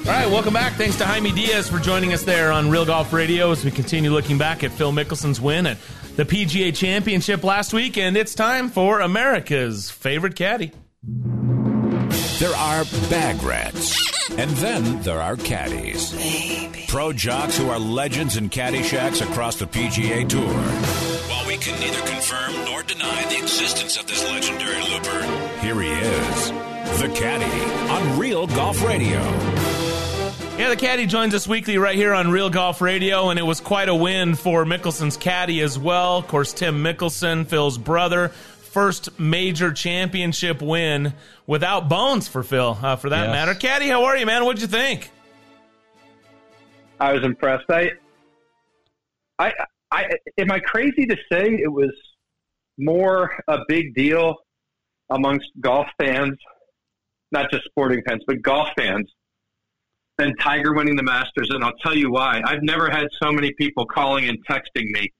All right, welcome back. Thanks to Jaime Diaz for joining us there on Real Golf Radio as we continue looking back at Phil Mickelson's win at the PGA Championship last week. And it's time for America's favorite caddy. There are bag rats, and then there are caddies. Pro jocks who are legends in caddy shacks across the PGA Tour. While we can neither confirm nor deny the existence of this legendary looper, here he is, the caddy on Real Golf Radio. Yeah, the caddy joins us weekly right here on Real Golf Radio, and it was quite a win for Mickelson's caddy as well. Of course, Tim Mickelson, Phil's brother, first major championship win without bones for Phil, uh, for that Yes. matter. Caddy, how are you, man? What'd you think? I was impressed. I, I, I, am I crazy to say it was more a big deal amongst golf fans, not just sporting fans, but golf fans, than Tiger winning the Masters? And I'll tell you why. I've never had so many people calling and texting me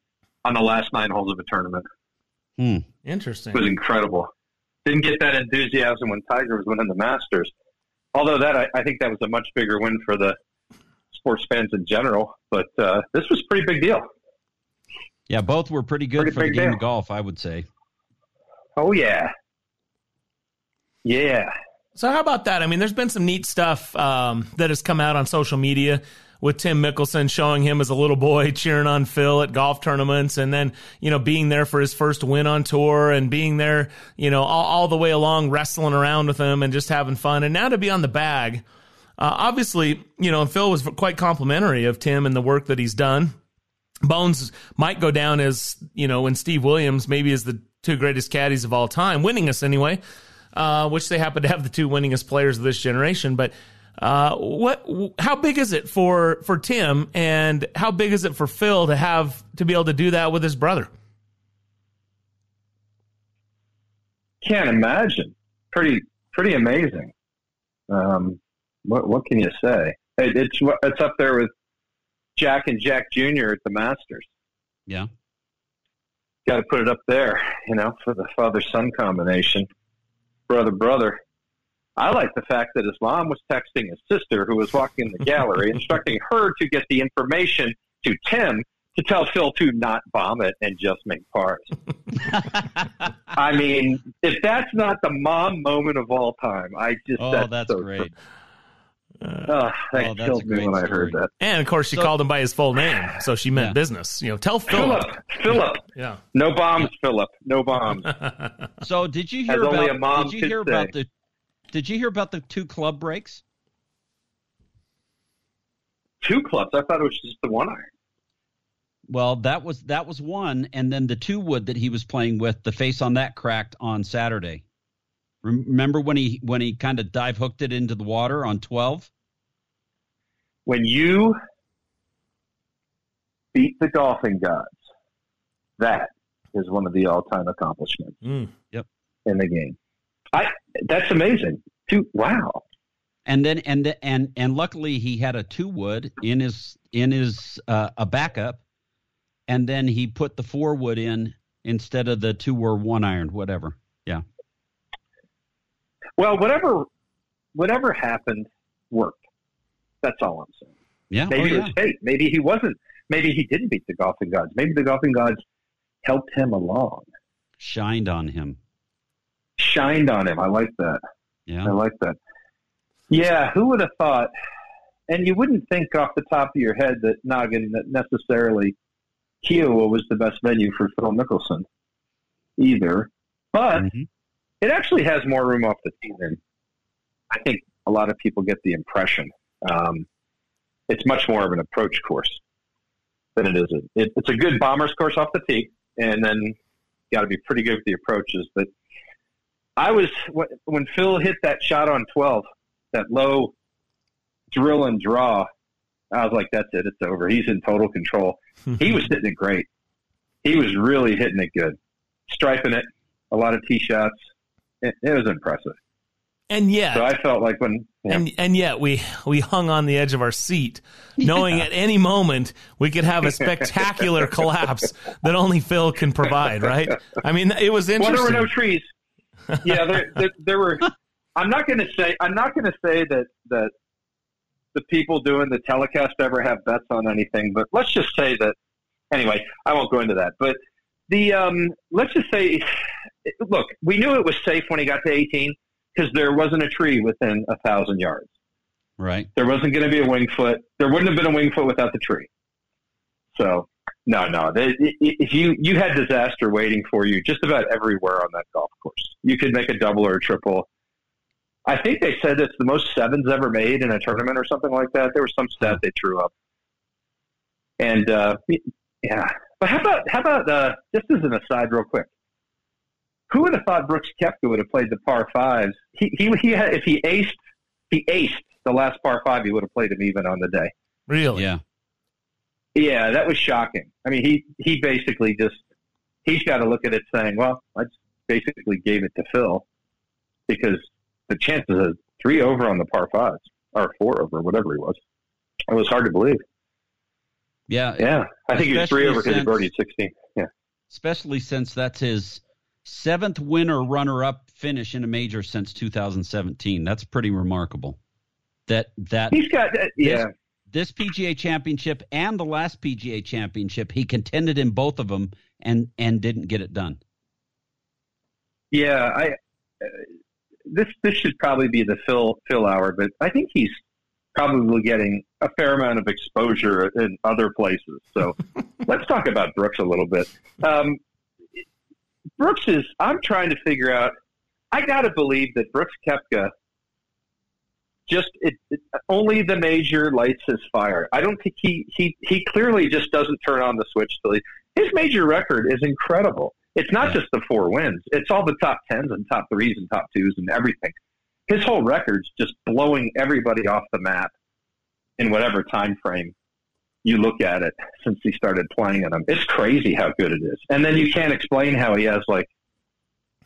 on the last nine holes of a tournament. Hmm. Interesting. It was incredible. Didn't get that enthusiasm when Tiger was winning the Masters. Although that, I, I think that was a much bigger win for the sports fans in general. But uh, this was a pretty big deal. Yeah, both were pretty good Pretty for the game deal. of golf, I would say. Oh yeah, yeah. So how about that? I mean, there's been some neat stuff um, that has come out on social media with Tim Mickelson showing him as a little boy cheering on Phil at golf tournaments, and then you know being there for his first win on tour, and being there you know all, all the way along wrestling around with him and just having fun, and now to be on the bag. Uh, obviously, you know, and Phil was quite complimentary of Tim and the work that he's done. Bones might go down as you know, when Steve Williams maybe is the two greatest caddies of all time, winning us anyway, uh, which they happen to have the two winningest players of this generation. But uh, what? How big is it for for Tim, and how big is it for Phil to have to be able to do that with his brother? Can't imagine. Pretty pretty amazing. Um, what what can you say? It, it's it's up there with Jack and Jack Jr. at the Masters. Yeah. Got to put it up there, you know, for the father son combination, brother brother. I like the fact that his mom was texting his sister, who was walking in the gallery, instructing her to get the information to Tim to tell Phil to not vomit and just make pars. I mean, if that's not the mom moment of all time, I just Oh, that's, that's so great. Uh, that Oh, that's killed a me great when I heard that. And of course, she So- called him by his full name, so she meant Yeah. business. You know, tell Philip. Philip, Philip, Yeah. no bombs, Philip, no bombs. So did you As hear only about? a mom did you hear say. about the? Did you hear about the two club breaks? Two clubs. I thought it was just the one iron. Well, that was that was one, and then the two wood that he was playing with, the face on that cracked on Saturday. Remember when he when he kind of dive hooked it into the water on twelve? When you beat the golfing gods, that is one of the all-time accomplishments Mm. Yep. in the game. I that's amazing. Two. Wow. And then and the, and and luckily he had a two wood in his in his uh, a backup, and then he put the four wood in instead of the two or one iron, whatever. Yeah. Well, whatever, whatever happened worked. That's all I'm saying. Yeah, Maybe oh, it was fate. Maybe he wasn't. Maybe he didn't beat the golfing gods. Maybe the golfing gods helped him along, shined on him. shined on him. I like that. Yeah. I like that. Yeah, who would have thought? And you wouldn't think off the top of your head that Noggin that necessarily Kiawah was the best venue for Phil Mickelson either. But mm-hmm. It actually has more room off the tee than I think a lot of people get the impression. Um, it's much more of an approach course than it is. A, it, it's a good bombers course off the tee, and then got to be pretty good with the approaches. But I was when Phil hit that shot on twelve, that low drill and draw. I was like, "That's it. It's over. He's in total control." he was hitting it great. He was really hitting it good, striping it, a lot of tee shots. It, it was impressive. And yet, So I felt like when yeah. and and yet we we hung on the edge of our seat, knowing at any moment we could have a spectacular collapse that only Phil can provide. Right? I mean, it was interesting. well, there were no trees. Yeah, there, there, there were. I'm not going to say. I'm not going to say that that the people doing the telecast ever have bets on anything. But let's just say that. Anyway, I won't go into that. But the um, let's just say, look, we knew it was safe when he got to 18 because there wasn't a tree within a thousand yards. Right. There wasn't going to be a Winged Foot. There wouldn't have been a Winged Foot without the tree. So no, no. If you you had disaster waiting for you just about everywhere on that golf course, you could make a double or a triple. I think they said it's the most sevens ever made in a tournament or something like that. There was some stat they threw up, and uh, yeah. But how about how about uh, just as an aside, real quick? Who would have thought Brooks Koepka would have played the par fives? He he, he had, if he aced he aced the last par five, he would have played him even on the day. Really? Yeah. Yeah, that was shocking. I mean, he he basically just he's got to look at it saying, "Well, I just basically gave it to Phil because the chances of three over on the par fives or four over, whatever he was, it was hard to believe." Yeah. Yeah, I think he was three over because he birdied sixteen. Yeah, Especially since that's his seventh winner runner up finish in a major since 2017. That's pretty remarkable. That that he's got uh, yeah. this PGA championship and the last PGA championship, he contended in both of them and and didn't get it done. Yeah, I uh, this this should probably be the Phil Phil hour, but I think he's probably getting a fair amount of exposure in other places. So let's talk about Brooks a little bit. Um, Brooks is. I'm trying to figure out. I got to believe that Brooks Koepka just it, it, only the major lights his fire. I don't think he he he clearly just doesn't turn on the switch till he, his major record is incredible. It's not just the four wins; it's all the top tens and top threes and top twos and everything. His whole record's just blowing everybody off the map in whatever time frame you look at it since he started playing in them. It's crazy how good it is, and then you can't explain how he has like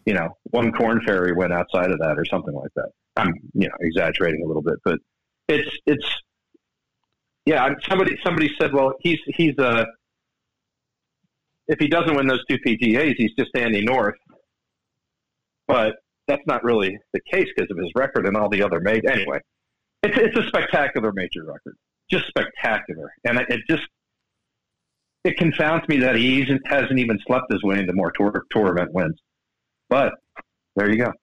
you know one Korn Ferry went outside of that or something like that. I'm you know exaggerating a little bit, but it's it's yeah. Somebody somebody said, well, he's he's uh if he doesn't win those two PGAs, he's just Andy North. But that's not really the case because of his record and all the other major. Anyway, it's it's a spectacular major record, just spectacular, and it it just it confounds me that he isn't, hasn't even slept his way into more tour tour event wins. But there you go.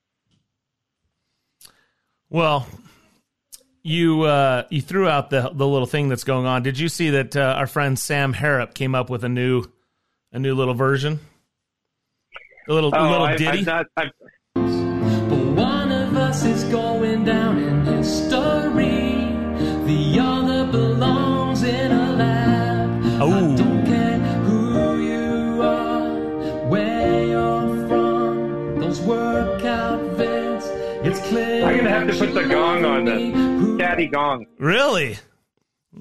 Well, you uh, you threw out the the little thing that's going on. Did you see that uh, our friend Sam Harrop came up with a new a new little version? A little a Oh, little I, ditty. I've not, I've, One of us is going down in history. The other belongs in a lab. I don't care who you are, where you're from. Those workout vids, it's clear. I'm gonna have to put the gong on this. Daddy gong. Really?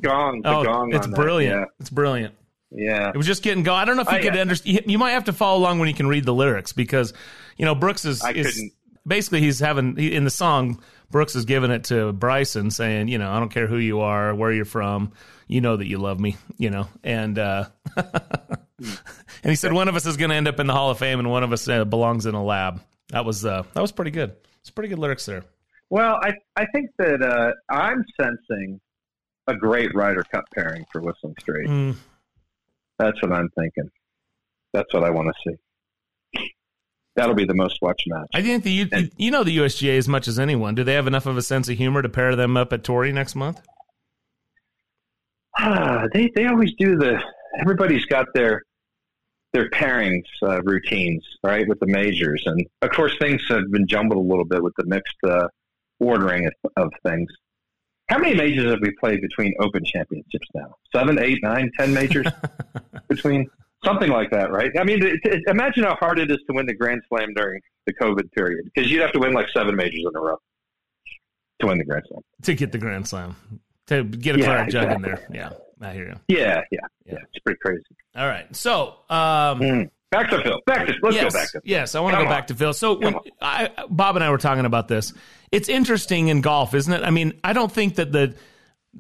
Gong. The oh, gong. it's on that, brilliant. yeah. It's brilliant. Yeah. It was just getting going. I don't know if you I- could understand. You might have to follow along when you can read the lyrics because you know Brooks is, I is couldn't. basically he's having he, in the song. Brooks is giving it to Bryson, saying, you know, I don't care who you are, where you're from, you know that you love me, you know, and uh, and he said one of us is going to end up in the Hall of Fame and one of us uh, belongs in a lab. That was uh, that was pretty good. It's pretty good lyrics there. Well, I I think that uh, I'm sensing a great Ryder Cup pairing for Whistling Straits. Mm. That's what I'm thinking. That's what I want to see. That'll be the most watched match. I think the you, you know the USGA as much as anyone. Do they have enough of a sense of humor to pair them up at Torrey next month? Ah, they they always do the. Everybody's got their their pairings uh, routines, right, with the majors, and of course things have been jumbled a little bit with the mixed uh, ordering of, of things. How many majors have we played between Open Championships now? Seven, eight, nine, ten majors between something like that, right? I mean, it, it, imagine how hard it is to win the Grand Slam during the COVID period because you'd have to win like seven majors in a row to win the Grand Slam. To get the Grand Slam, to get a Yeah, claret jug in there. Yeah, I hear you. Yeah, yeah, yeah. It's pretty crazy. All right, so um, back to Phil. Back to let's yes, go back to yes. I want to go on. back to Phil. So when I, Bob and I were talking about this. It's interesting in golf, isn't it? I mean, I don't think that the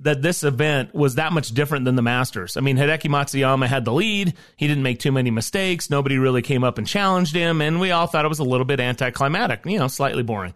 that this event was that much different than the Masters. I mean, Hideki Matsuyama had the lead. He didn't make too many mistakes. Nobody really came up and challenged him, and we all thought it was a little bit anticlimactic. You know, slightly boring.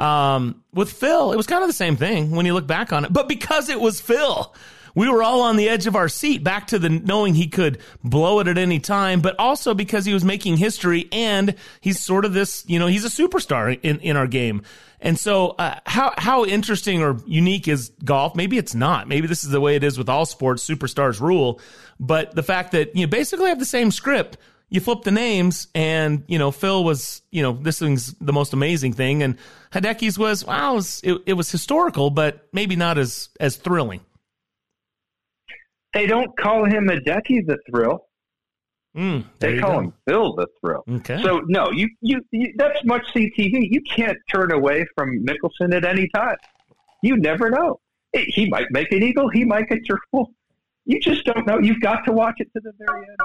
Um, with Phil, it was kind of the same thing when you look back on it, but because it was Phil, we were all on the edge of our seat back to the knowing he could blow it at any time, but also because he was making history and he's sort of this, you know, he's a superstar in, in our game. And so, uh, how, how interesting or unique is golf? Maybe it's not. Maybe this is the way it is with all sports. Superstars rule. But the fact that you basically have the same script, you flip the names and, you know, Phil was, you know, this thing's the most amazing thing. And Hideki's was, wow, it was, it, it was historical, but maybe not as, as thrilling. They don't call him Decky the thrill. Mm, They call him Phil the thrill. Okay. So no, you, you you that's much CTV. You can't turn away from Mickelson at any time. You never know. It- he might make an eagle. He might get your full. You just don't know. You've got to watch it to the very end.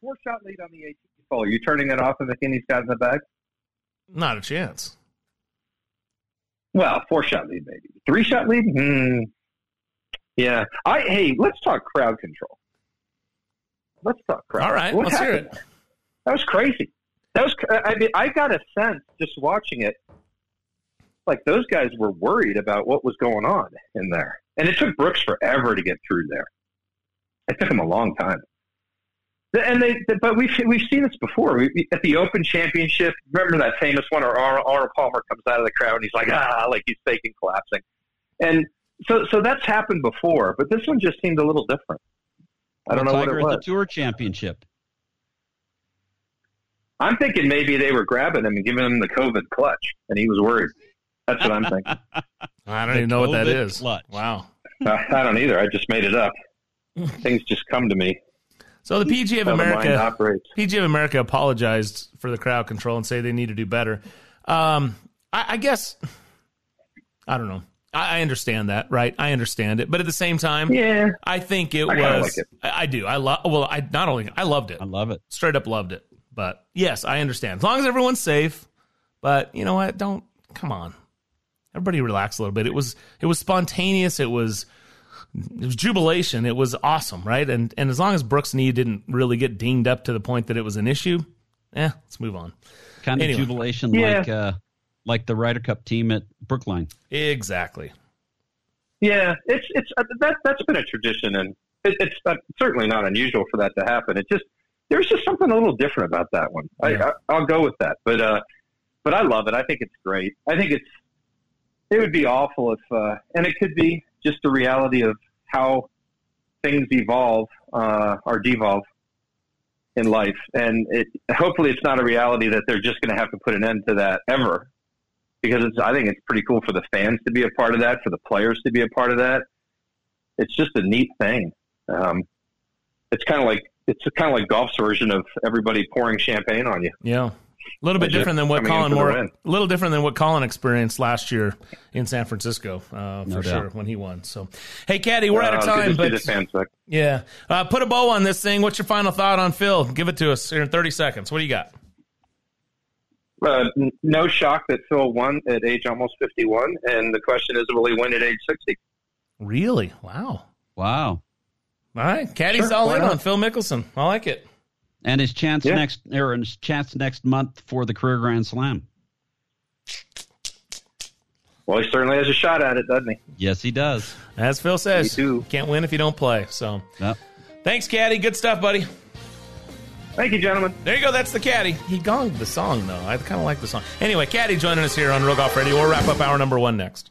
Four shot lead on the 18th hole. Are you turning it off and McKinney's got in the bag? Not a chance. Well, four shot lead maybe. Three shot lead? Hmm. Yeah. I hey, let's talk crowd control. Let's talk crowd. All right, What let's hear happened? That was crazy. That was. I mean, I got a sense just watching it, like those guys were worried about what was going on in there, and it took Brooks forever to get through there. It took him a long time. And they, but we've we've seen this before. We, at the Open Championship, remember that famous one where Ar- Arnold Palmer comes out of the crowd and he's like ah, like he's faking collapsing, and so so that's happened before. But this one just seemed a little different. I don't know what Tiger it at was. the Tour Championship. I'm thinking maybe they were grabbing him and giving him the COVID clutch, and he was worried. That's what I'm thinking. I don't even know what that is. Clutch. Wow. Uh, I don't either. I just made it up. Things just come to me. So the PG of How the mind America, operates. PGA of America apologized for the crowd control and say they need to do better. Um, I, I guess I don't know. I, I understand that, right? I understand it, but at the same time, yeah, I think it I was. like it. I, I do. I love. Well, I not only I loved it. I love it. Straight up loved it. But yes, I understand. As long as everyone's safe. But you know what? Don't come on. Everybody relax a little bit. It was it was spontaneous. It was it was jubilation. It was awesome, right? And and as long as Brooks' knee didn't really get dinged up to the point that it was an issue, eh, let's move on. Kind of Anyway. jubilation Yeah. like uh, like the Ryder Cup team at Brookline. Exactly. Yeah, it's it's uh, that that's been a tradition, and it, it's uh, certainly not unusual for that to happen. It just there's just something a little different about that one. I, I I'll go with that, but uh, but I love it. I think it's great. I think it's it would be awful if, uh, and it could be just the reality of how things evolve uh, or devolve in life, and it hopefully it's not a reality that they're just going to have to put an end to that ever because it's, I think it's pretty cool for the fans to be a part of that, for the players to be a part of that. It's just a neat thing. Um, it's kind of like it's kind of like golf's version of everybody pouring champagne on you. Yeah. A little bit different than what Collin into the Moore, win. a little different than what Collin experienced last year in San Francisco, uh, for doubt. sure when he won. So, hey, Caddy, we're out of Uh, good to time, but the fans back. yeah, uh, put a bow on this thing. What's your final thought on Phil? Give it to us here in thirty seconds. What do you got? Uh, no shock that Phil won at age almost 51, and the question is, will he win at age 60? Really? Wow. Wow. All right, Caddy's Sure, all in on Phil Mickelson. I like it. And his chance Yeah. next or his chance next month for the career Grand Slam. Well, he certainly has a shot at it, doesn't he? Yes, he does. As Phil says, can't win if you don't play. So, Yep. thanks, Caddy. Good stuff, buddy. Thank you, gentlemen. There you go. That's the Caddy. He gonged the song, though. I kind of like the song. Anyway, Caddy joining us here on Real Golf Radio. We'll wrap up hour number one next.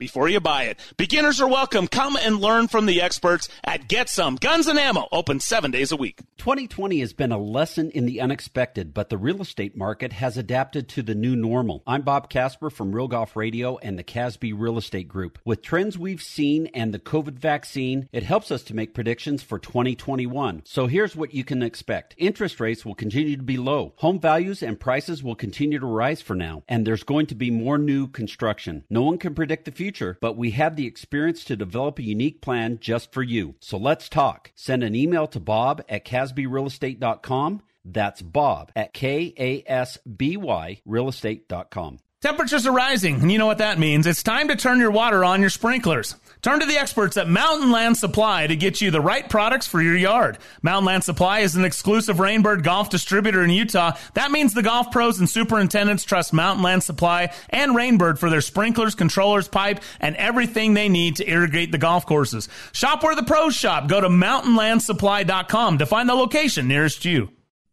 before you buy it. Beginners are welcome. Come and learn from the experts at Get Some Guns and Ammo, open seven days a week. 2020 has been a lesson in the unexpected, but the real estate market has adapted to the new normal. I'm Bob Casper from Real Golf Radio and the Casby Real Estate Group. With trends we've seen and the COVID vaccine, it helps us to make predictions for 2021. So here's what you can expect. Interest rates will continue to be low. Home values and prices will continue to rise for now, and there's going to be more new construction. No one can predict the future, but we have the experience to develop a unique plan just for you. So let's talk. Send an email to bob at casbyrealestate.com. That's bob at K-A-S-B-Y realestate.com. Temperatures are rising, and you know what that means. It's time to turn your water on your sprinklers. Turn to the experts at Mountain Land Supply to get you the right products for your yard. Mountain Land Supply is an exclusive Rainbird golf distributor in Utah. That means the golf pros and superintendents trust Mountain Land Supply and Rainbird for their sprinklers, controllers, pipe, and everything they need to irrigate the golf courses. Shop where the pros shop. Go to mountainlandsupply.com to find the location nearest you.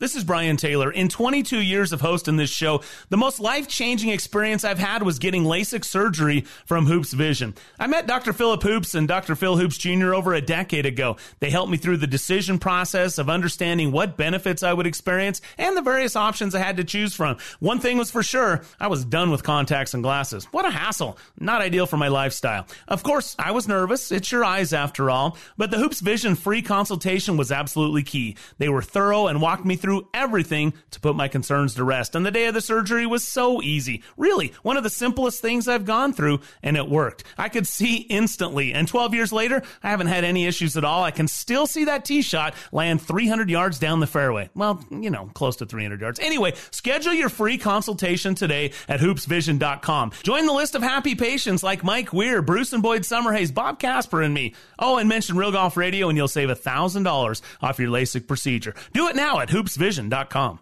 This is Brian Taylor. In 22 years of hosting this show, the most life changing experience I've had was getting LASIK surgery from Hoopes Vision. I met Dr. Philip Hoopes and Dr. Phil Hoopes Jr. over a decade ago. They helped me through the decision process of understanding what benefits I would experience and the various options I had to choose from. One thing was for sure, I was done with contacts and glasses. What a hassle. Not ideal for my lifestyle. Of course, I was nervous. It's your eyes after all. But the Hoopes Vision free consultation was absolutely key. They were thorough and walked me through everything to put my concerns to rest. And the day of the surgery was so easy. Really, one of the simplest things I've gone through, and it worked. I could see instantly. And 12 years later, I haven't had any issues at all. I can still see that tee shot land 300 yards down the fairway. Well, you know, close to 300 yards. Anyway, schedule your free consultation today at hoopesvision.com. Join the list of happy patients like Mike Weir, Bruce and Boyd Summerhays, Bob Casper, and me. Oh, and mention Real Golf Radio, and you'll save $1,000 off your LASIK procedure. Do it now at hoopesvision.com.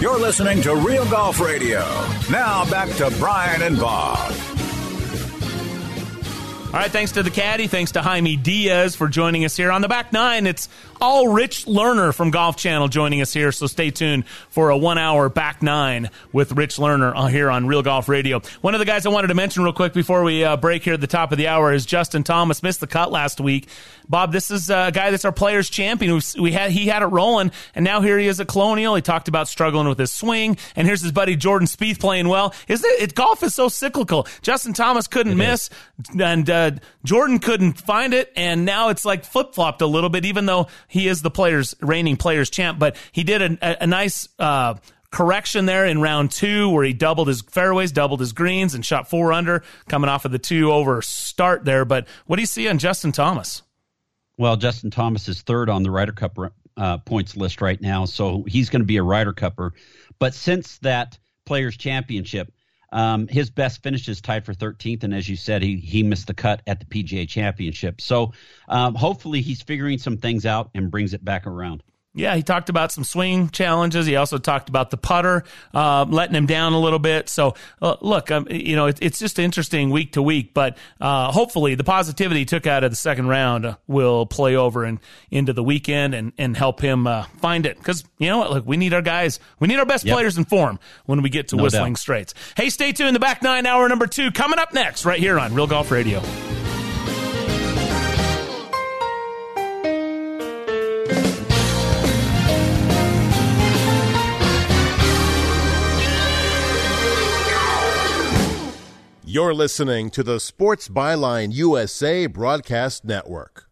You're listening to Real Golf Radio. Now back to Brian and Bob. All right, thanks to the caddy. Thanks to Jaime Diaz for joining us here on the back nine. It's all Rich Lerner from Golf Channel joining us here, so stay tuned for a one hour back nine with Rich Lerner uh, here on Real Golf Radio. One of the guys I wanted to mention real quick before we uh, break here at the top of the hour is Justin Thomas. Missed the cut last week. Bob, this is a guy that's our players champion. We had he had it rolling, and now here he is at Colonial. He talked about struggling with his swing, and here's his buddy Jordan Spieth playing well. Is it, it golf is so cyclical? Justin Thomas couldn't It miss, and uh, Jordan couldn't find it, and now it's like flip flopped a little bit. Even though he is the players reigning players champ, but he did a, a, a nice. Uh, correction there in round two where he doubled his fairways, doubled his greens, and shot four under coming off of the two over start there. But what do you see on Justin Thomas? Well, Justin Thomas is third on the Ryder Cup uh, points list right now, so he's going to be a Ryder Cupper. But since that Players Championship, um, his best finish is tied for 13th, and as you said, he he missed the cut at the PGA Championship. So um, hopefully, he's figuring some things out and brings it back around. Yeah, he talked about some swing challenges. He also talked about the putter uh, letting him down a little bit. So, uh, look, um, you know, it, it's just interesting week to week, but uh, hopefully the positivity he took out of the second round uh, will play over and into the weekend and, and help him uh, find it. Because, you know what, look, we need our guys, we need our best Yep. players in form when we get to No Whistling doubt. Straits. Hey, stay tuned. The back nine hour number two coming up next, right here on Real Golf Radio. You're listening to the Sports Byline USA Broadcast Network.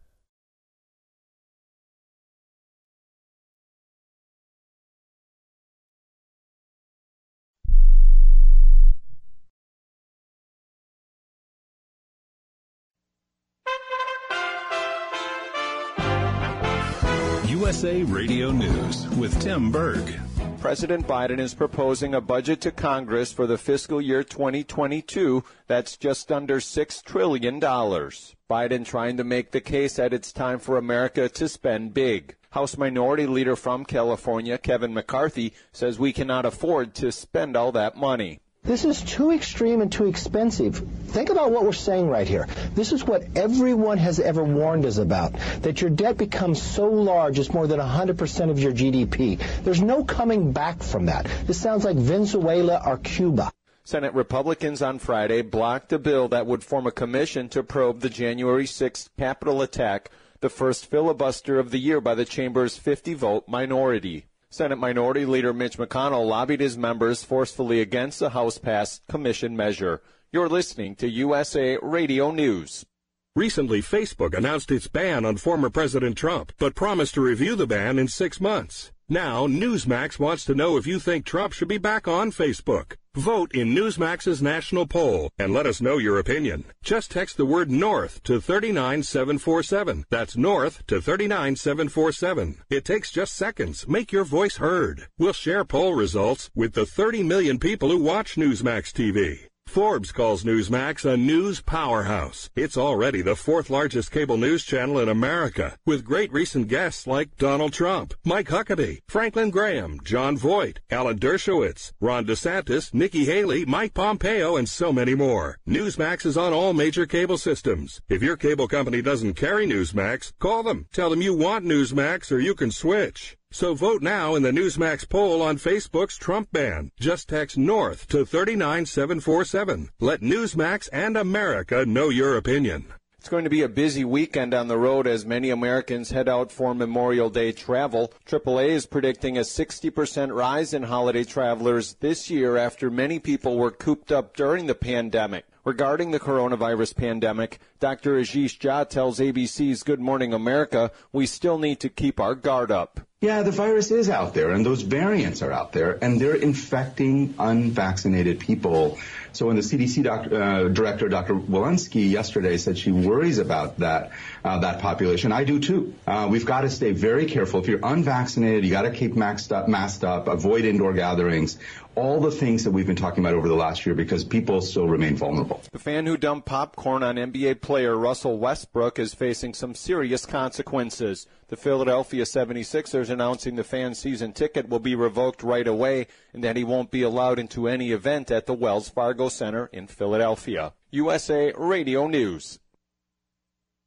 USA Radio News with Tim Berg. President Biden is proposing a budget to Congress for the fiscal year 2022 that's just under $6 trillion. Biden trying to make the case that it's time for America to spend big. House Minority Leader from California, Kevin McCarthy, says we cannot afford to spend all that money. This is too extreme and too expensive. Think about what we're saying right here. This is what everyone has ever warned us about that your debt becomes so large it's more than 100% of your GDP. There's no coming back from that. This sounds like Venezuela or Cuba. Senate Republicans on Friday blocked a bill that would form a commission to probe the January 6th Capitol attack, the first filibuster of the year by the chamber's 50 vote minority. Senate Minority Leader Mitch McConnell lobbied his members forcefully against the House passed commission measure. You're listening to USA Radio News. Recently, Facebook announced its ban on former President Trump, but promised to review the ban in six months. Now, Newsmax wants to know if you think Trump should be back on Facebook. Vote in Newsmax's national poll and let us know your opinion. Just text the word North to 39747. That's North to 39747. It takes just seconds. Make your voice heard. We'll share poll results with the 30 million people who watch Newsmax TV. Forbes calls Newsmax a news powerhouse. It's already the fourth largest cable news channel in America, with great recent guests like Donald Trump, Mike Huckabee, Franklin Graham, Jon Voight, Alan Dershowitz, Ron DeSantis, Nikki Haley, Mike Pompeo, and so many more. Newsmax is on all major cable systems. If your cable company doesn't carry Newsmax, call them. Tell them you want Newsmax or you can switch. So vote now in the Newsmax poll on Facebook's Trump ban. Just text North to 39747. Let Newsmax and America know your opinion. It's going to be a busy weekend on the road as many Americans head out for Memorial Day travel. AAA is predicting a 60% rise in holiday travelers this year after many people were cooped up during the pandemic. Regarding the coronavirus pandemic, Dr. Ashish Jha tells ABC's Good Morning America we still need to keep our guard up. Yeah, the virus is out there and those variants are out there and they're infecting unvaccinated people. So when the CDC uh, director, Dr. Walensky, yesterday said she worries about that, uh, that population, I do too. Uh, we've got to stay very careful. If you're unvaccinated, you got to keep maxed up, masked up, avoid indoor gatherings, all the things that we've been talking about over the last year because people still remain vulnerable. The fan who dumped popcorn on NBA player Russell Westbrook is facing some serious consequences. The Philadelphia 76ers announcing the fan season ticket will be revoked right away and that he won't be allowed into any event at the Wells Fargo Center in Philadelphia. USA Radio News.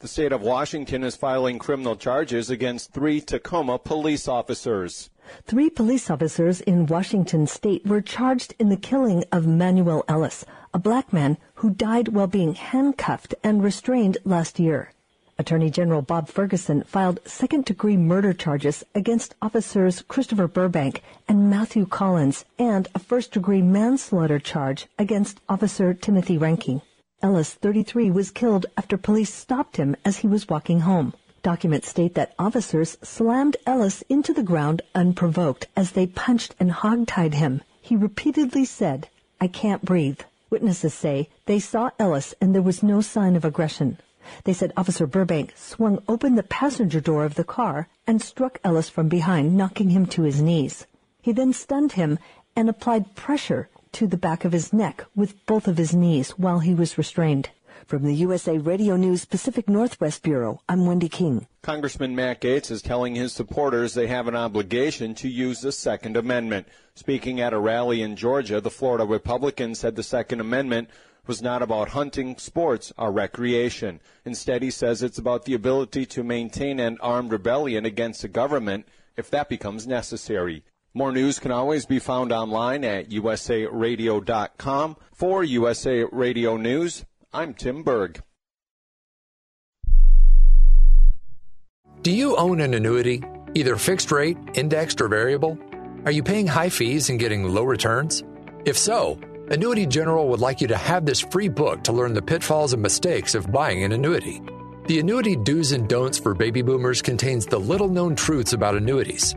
The state of Washington is filing criminal charges against three Tacoma police officers. Three police officers in Washington state were charged in the killing of Manuel Ellis, a black man who died while being handcuffed and restrained last year. Attorney General Bob Ferguson filed second degree murder charges against officers Christopher Burbank and Matthew Collins and a first degree manslaughter charge against Officer Timothy Rankine. Ellis, 33, was killed after police stopped him as he was walking home. Documents state that officers slammed Ellis into the ground unprovoked as they punched and hogtied him. He repeatedly said, I can't breathe. Witnesses say they saw Ellis and there was no sign of aggression. They said Officer Burbank swung open the passenger door of the car and struck Ellis from behind, knocking him to his knees. He then stunned him and applied pressure to the back of his neck with both of his knees while he was restrained. From the USA Radio News Pacific Northwest Bureau, I'm Wendy King. Congressman Matt Gaetz is telling his supporters they have an obligation to use the Second Amendment. Speaking at a rally in Georgia, the Florida Republican said the Second Amendment was not about hunting, sports, or recreation. Instead, he says it's about the ability to maintain an armed rebellion against the government if that becomes necessary. More news can always be found online at usaradio.com. For USA Radio News, I'm Tim Berg. Do you own an annuity, either fixed rate, indexed, or variable? Are you paying high fees and getting low returns? If so, Annuity General would like you to have this free book to learn the pitfalls and mistakes of buying an annuity. The Annuity Do's and Don'ts for Baby Boomers contains the little known truths about annuities,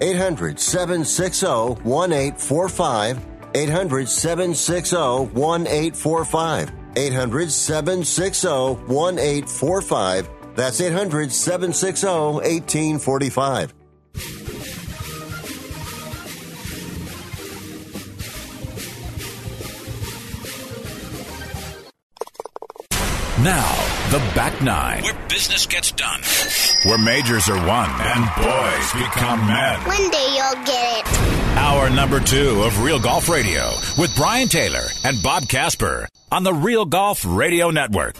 800 760 1845. 800 760 1845. 800 760 1845. That's 800 760 1845. Now, the back nine, Where business gets done. where majors are won and boys become men. One day you'll get it. Hour number two of Real Golf Radio with Brian Taylor and Bob Casper on the Real Golf Radio Network.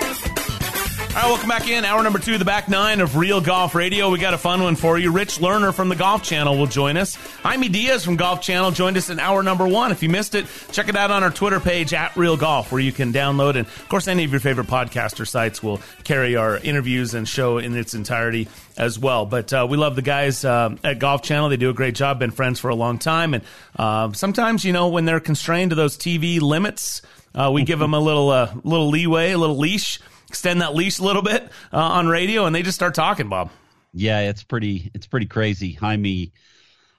All right, welcome back in. Hour number two, the back nine of Real Golf Radio. We got a fun one for you. Rich Lerner from the Golf Channel will join us. Jaime Diaz from Golf Channel joined us in hour number one. If you missed it, check it out on our Twitter page at Real Golf, where you can download. And of course, any of your favorite podcaster sites will carry our interviews and show in its entirety as well. But uh, we love the guys uh, at Golf Channel. They do a great job. Been friends for a long time, and uh, sometimes you know when they're constrained to those TV limits, uh, we give them a little uh, little leeway, a little leash extend that leash a little bit uh, on radio, and they just start talking, Bob. Yeah, it's pretty. It's pretty crazy. Jaime,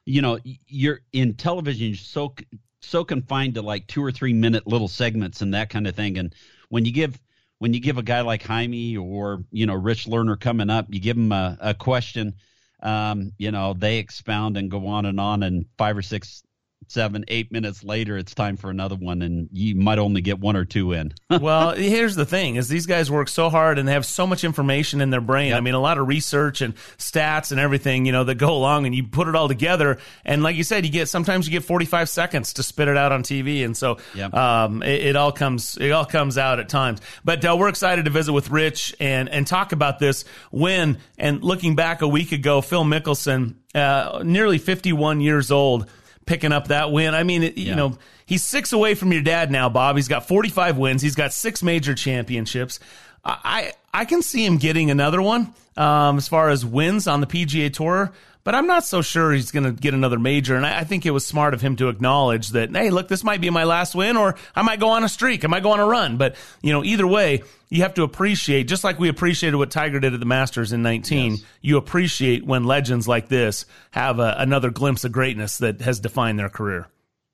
you know, you're in television. You're so so confined to like two or three minute little segments and that kind of thing. And when you give when you give a guy like Jaime or you know Rich Lerner coming up, you give him a, a question. Um, you know, they expound and go on and on, and five or six seven, eight minutes later, it's time for another one, and you might only get one or two in. well, here's the thing: is these guys work so hard and they have so much information in their brain. Yep. I mean, a lot of research and stats and everything, you know, that go along, and you put it all together. And like you said, you get sometimes you get 45 seconds to spit it out on TV, and so yep. um, it, it, all comes it all comes out at times. But uh, we're excited to visit with Rich and and talk about this when And looking back a week ago, Phil Mickelson, uh, nearly 51 years old picking up that win. I mean, it, yeah. you know, he's six away from your dad now, Bob. He's got 45 wins. He's got six major championships. I I can see him getting another one um, as far as wins on the PGA Tour, but I'm not so sure he's going to get another major. And I, I, think it was smart of him to acknowledge that, hey, look, this might be my last win, or I might go on a streak, I might go on a run. But you know, either way, you have to appreciate, just like we appreciated what Tiger did at the Masters in 19. Yes. You appreciate when legends like this have a, another glimpse of greatness that has defined their career.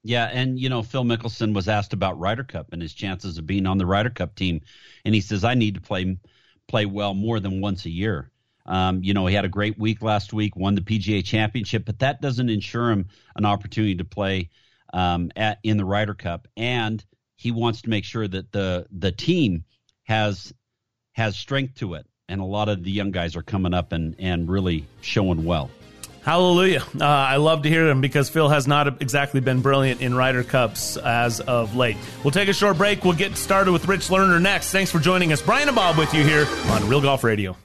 Yeah, and you know Phil Mickelson was asked about Ryder Cup and his chances of being on the Ryder Cup team, and he says I need to play play well more than once a year. Um, you know he had a great week last week, won the PGA Championship, but that doesn't ensure him an opportunity to play um, at in the Ryder Cup, and he wants to make sure that the the team has has strength to it, and a lot of the young guys are coming up and and really showing well. Hallelujah. Uh, I love to hear them because Phil has not exactly been brilliant in Ryder Cups as of late. We'll take a short break. We'll get started with Rich Lerner next. Thanks for joining us. Brian and Bob with you here on Real Golf Radio.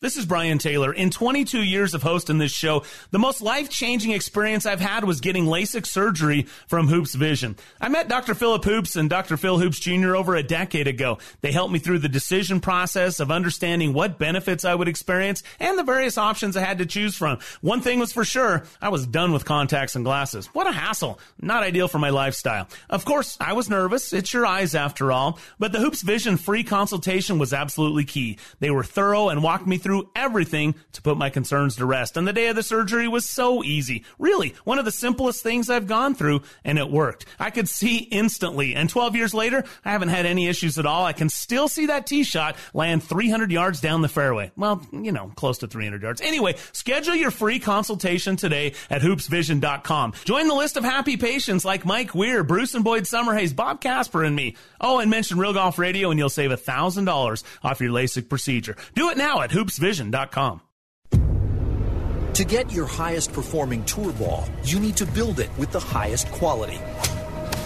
This is Brian Taylor. In 22 years of hosting this show, the most life changing experience I've had was getting LASIK surgery from Hoopes Vision. I met Dr. Philip Hoopes and Dr. Phil Hoopes Jr. over a decade ago. They helped me through the decision process of understanding what benefits I would experience and the various options I had to choose from. One thing was for sure, I was done with contacts and glasses. What a hassle. Not ideal for my lifestyle. Of course, I was nervous. It's your eyes after all. But the Hoopes Vision free consultation was absolutely key. They were thorough and walked me through through everything to put my concerns to rest. And the day of the surgery was so easy. Really, one of the simplest things I've gone through, and it worked. I could see instantly. And 12 years later, I haven't had any issues at all. I can still see that tee shot land 300 yards down the fairway. Well, you know, close to 300 yards. Anyway, schedule your free consultation today at hoopesvision.com. Join the list of happy patients like Mike Weir, Bruce and Boyd Summerhays, Bob Casper, and me. Oh, and mention Real Golf Radio and you'll save $1,000 off your LASIK procedure. Do it now at hoopesvision.com vision.com. To get your highest performing tour ball, you need to build it with the highest quality.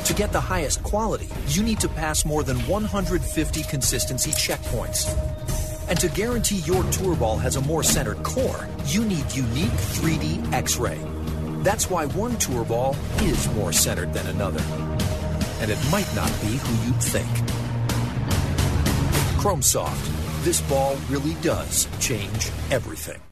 To get the highest quality, you need to pass more than 150 consistency checkpoints. And to guarantee your tour ball has a more centered core, you need unique 3D X ray. That's why one tour ball is more centered than another. And it might not be who you'd think. Chrome Soft this ball really does change everything.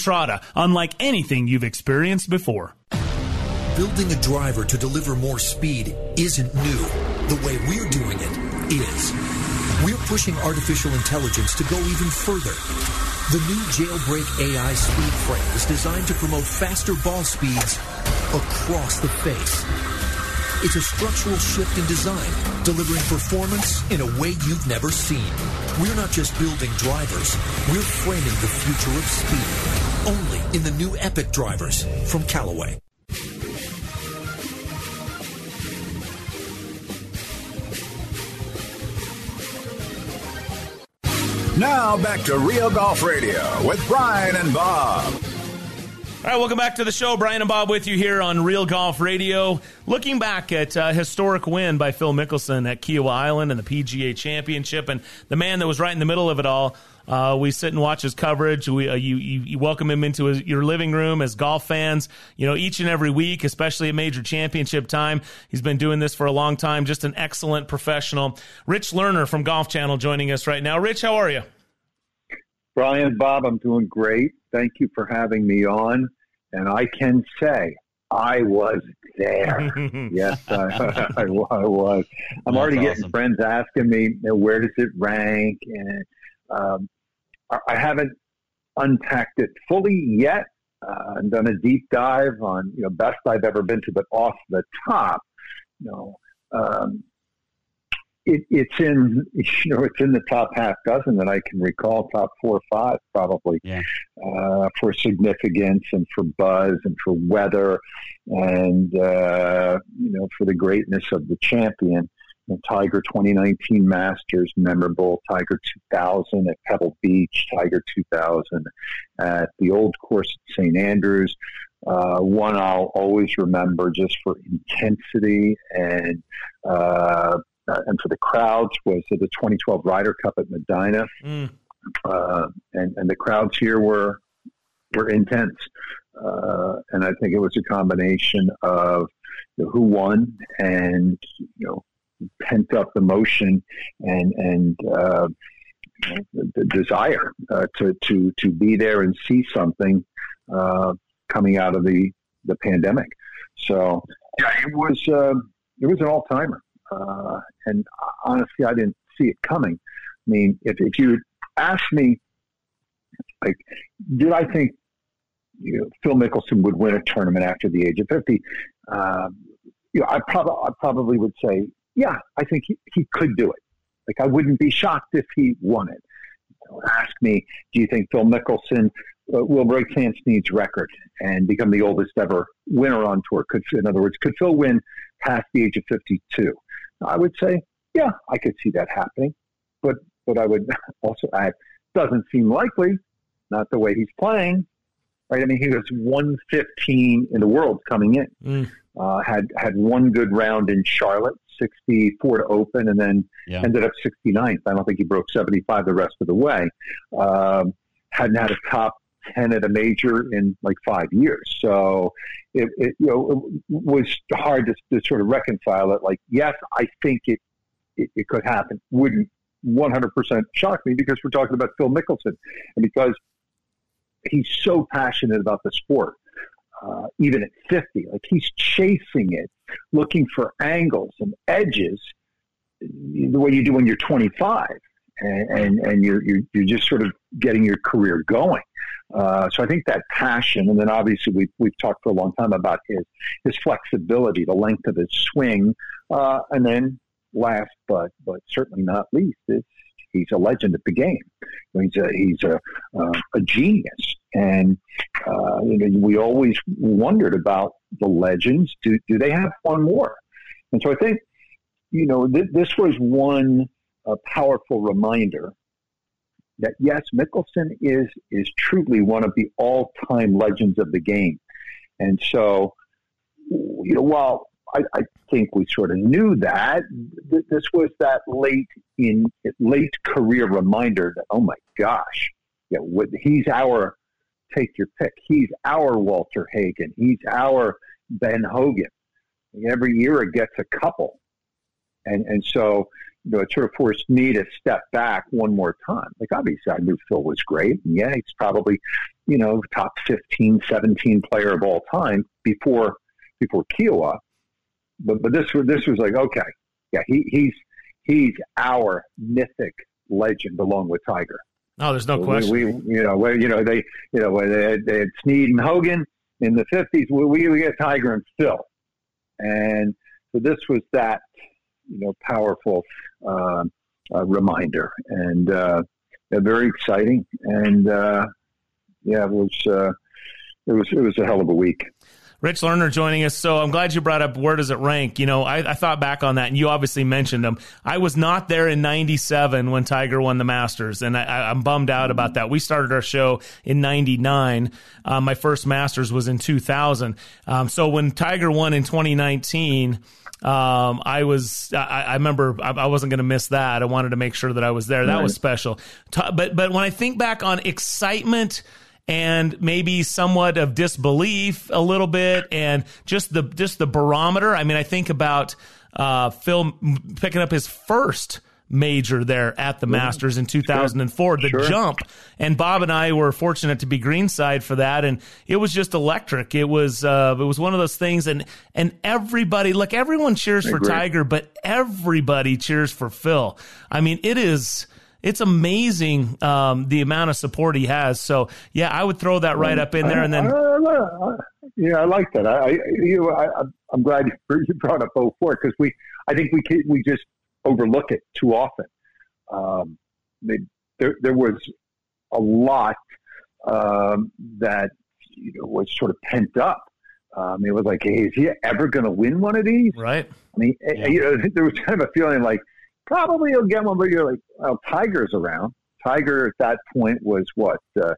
Entrada, unlike anything you've experienced before. Building a driver to deliver more speed isn't new. The way we're doing it is. We're pushing artificial intelligence to go even further. The new Jailbreak AI speed frame is designed to promote faster ball speeds across the face. It's a structural shift in design, delivering performance in a way you've never seen. We're not just building drivers, we're framing the future of speed. Only in the new Epic drivers from Callaway. Now back to Real Golf Radio with Brian and Bob. All right, welcome back to the show. Brian and Bob with you here on Real Golf Radio. Looking back at a historic win by Phil Mickelson at Kiawah Island and the PGA Championship, and the man that was right in the middle of it all, uh, we sit and watch his coverage. We, uh, you, you, you, welcome him into his, your living room as golf fans, you know, each and every week, especially at major championship time. He's been doing this for a long time. Just an excellent professional. Rich Lerner from Golf Channel joining us right now. Rich, how are you? Brian, Bob, I'm doing great. Thank you for having me on. And I can say I was there. yes, I, I, I, was. I'm That's already awesome. getting friends asking me, you know, where does it rank? And um, I haven't unpacked it fully yet uh, and done a deep dive on you know best I've ever been to, but off the top, you know, um, it, it's in you know it's in the top half dozen that I can recall, top four or five probably yeah. uh, for significance and for buzz and for weather and uh, you know for the greatness of the champion. Tiger 2019 Masters, memorable. Tiger 2000 at Pebble Beach, Tiger 2000 at the old course at St. Andrews. Uh, one I'll always remember just for intensity and uh, and for the crowds was the 2012 Ryder Cup at Medinah, mm. uh, and and the crowds here were were intense, uh, and I think it was a combination of you know, who won and you know pent up emotion and and uh, the desire uh, to to to be there and see something uh, coming out of the the pandemic. So yeah, it was uh, it was an all timer, uh, and honestly, I didn't see it coming. I mean, if if you asked me, like, did I think you know, Phil Mickelson would win a tournament after the age of fifty? Uh, you know, I, prob- I probably would say yeah, I think he, he could do it. Like I wouldn't be shocked if he won it. ask me, do you think Phil Mickelson uh, will break Sam Snead's record and become the oldest ever winner on tour? Could, in other words, could Phil win past the age of 52? I would say, yeah, I could see that happening. But, but I would also add, doesn't seem likely, not the way he's playing. Right? I mean, he was 115 in the world coming in. Mm. Uh, had had one good round in Charlotte, 64 to open, and then Yeah. ended up 69th. I don't think he broke 75 the rest of the way. Um, hadn't had a top 10 at a major in like five years. So it, it you know it was hard to, to sort of reconcile it. Like, yes, I think it it, it could happen. Wouldn't 100% shock me because we're talking about Phil Mickelson and because he's so passionate about the sport. Uh, even at 50, like he's chasing it, looking for angles and edges, the way you do when you're 25, and and, you're, you're you're just sort of getting your career going. Uh, so I think that passion, and then obviously we've we've talked for a long time about his his flexibility, the length of his swing, uh, and then last but but certainly not least is he's a legend at the game. He's a he's a uh, a genius, and uh, you know, we always wondered about the legends. Do do they have one more? And so I think you know th- this was one uh, powerful reminder that yes, Mickelson is is truly one of the all time legends of the game, and so you know while I, I think we sort of knew that. Th- This was that late in late career reminder that oh my gosh, yeah, he's our take your pick. He's our Walter Hagen. He's our Ben Hogan. Every year it gets a couple, and and so you know it sort of forced me to step back one more time. Like obviously I knew Phil was great, and yeah, he's probably you know top 15, 17 player of all time before before Kiawah but but this was this was like okay, yeah, he he's he's our mythic legend along with Tiger. No, there's no We- question. We, you know where you know they you know where they had, they had Snead and Hogan in the fifties. We we we get Tiger and Phil, and so this was that you know powerful uh, uh, reminder and uh, very exciting and uh, yeah it was uh, it was it was a hell of a week. Rich Lerner joining us. So I'm glad you brought up where does it rank? You know, I, I thought back on that, and you obviously mentioned him. I was not there in '97 when Tiger won the Masters, and I, I'm bummed out about that. We started our show in '99. Uh, my first Masters was in 2000. Um, so when Tiger won in 2019. Um, I was, I, I remember I, I wasn't going to miss that. I wanted to make sure that I was there. That was special. But, but when I think back on excitement and maybe somewhat of disbelief a little bit and just the just the barometer i mean i think about uh phil picking up his first major there at the masters in 2004 the Sure. jump and bob and i were fortunate to be greenside for that and it was just electric it was uh it was one of those things and and everybody look everyone cheers for tiger but everybody cheers for phil i mean it is it's amazing um, the amount of support he has. So yeah, I would throw that right up in there, and then yeah, I like that. I, I you, I, I'm glad you brought up 04 because we, I think we can, we just overlook it too often. Um, they, there, there was a lot um, that you know, was sort of pent up. Um, it was like, hey, is he ever going to win one of these? Right. I mean, eh, you know, there was kind of a feeling like probably he'll get one, but you're like, well, Tiger's around. Tiger at that point was what, uh,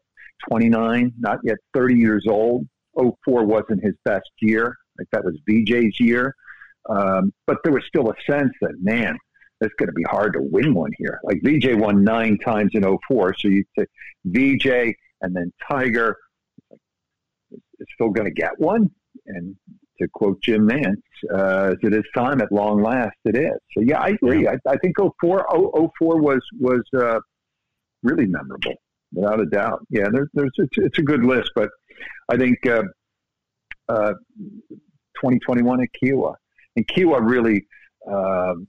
29, not yet 30 years old. 04 wasn't his best year. Like that was VJ's year. Um, but there was still a sense that, man, it's going to be hard to win one here. Like VJ won nine times in 04. So you say VJ and then Tiger. Is still going to get one? And to quote Jim Nantz, uh, is it time at long last? It is. So yeah, I agree. I, I think 04, 0- 04 was was uh, really memorable, without a doubt. Yeah, there's there's it's, it's a good list, but I think uh, uh, 2021 at Kiawah, and Kiawah really um,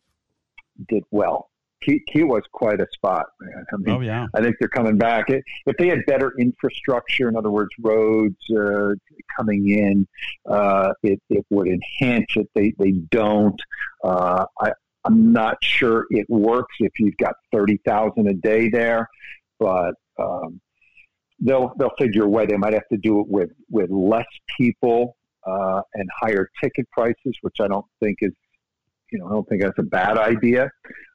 did well. Ki- was quite a spot, man. I mean, Oh, yeah. I think they're coming back. It, if they had better infrastructure, in other words, roads uh, coming in, uh, it, it would enhance it. They they don't. Uh, I I'm not sure it works if you've got thirty thousand a day there. but um, they'll they'll figure a way. They might have to do it with with less people uh, and higher ticket prices, which I don't think is you know I don't think that's a bad idea.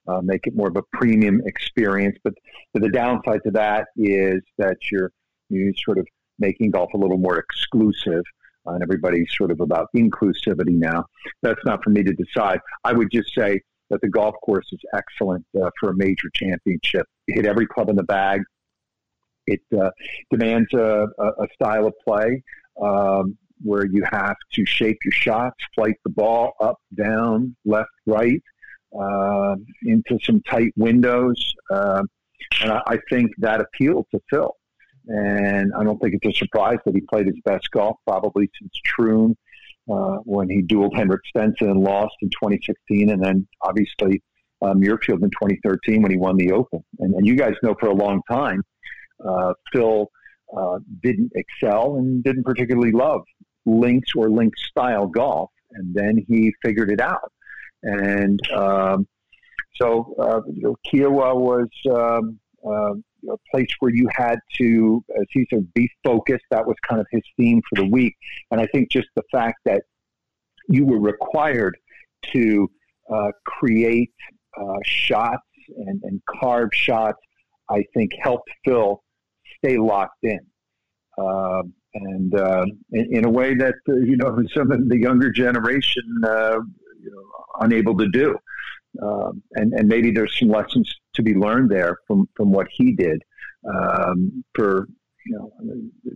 Uh, make it more of a premium experience, but, the downside to that is that you're you sort of making golf a little more exclusive. Uh, and everybody's sort of about inclusivity now. That's not for me to decide. I would just say that the golf course is excellent uh, for a major championship. You hit every club in the bag. It uh, demands a, a, style of play um, where you have to shape your shots, flight the ball up, down, left, right, uh, into some tight windows. Uh, and I, I think that appealed to Phil. And I don't think it's a surprise that he played his best golf probably since Troon uh, when he dueled Henrik Stenson and lost in 2016, and then obviously uh, Muirfield in 2013 when he won the Open. And, and you guys know for a long time, uh, Phil uh, didn't excel and didn't particularly love links or link style golf, and then he figured it out. And um, so, uh, you know, Kiawah was um, uh, a place where you had to, as he said, be focused. That was kind of his theme for the week. And I think just the fact that you were required to uh, create uh, shots and, and carve shots, I think helped Phil stay locked in. Uh, and uh, in, in, a way that, uh, you know, some of the younger generation, uh, you know, unable to do. Um, and, and maybe there's some lessons to be learned there from, from what he did um, for you know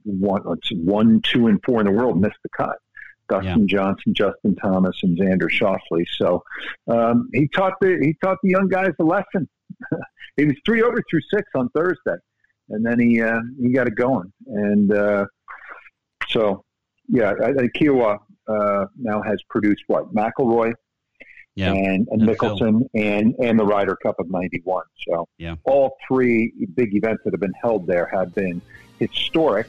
one, one, two, and four in the world missed the cut. Dustin yeah. Johnson, Justin Thomas, and Xander Schauffele. So um, he taught the he taught the young guys a lesson. he was three over through six on Thursday, and then he uh, he got it going. And uh, so, yeah, I, I Kiawah uh, now has produced what McIlroy, yeah. and, and Mickelson and, and the Ryder Cup of 91. So yeah. all three big events that have been held there have been historic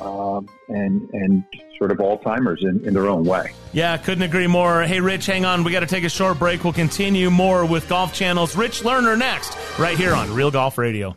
um, and and sort of all timers in, in their own way. Yeah, couldn't agree more. Hey, Rich, hang on. We got to take a short break. We'll continue more with Golf Channel's Rich Lerner next, right here on Real Golf Radio.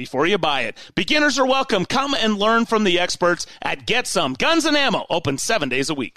before you buy it. Beginners are welcome. Come and learn from the experts at Get Some Guns and Ammo, open seven days a week.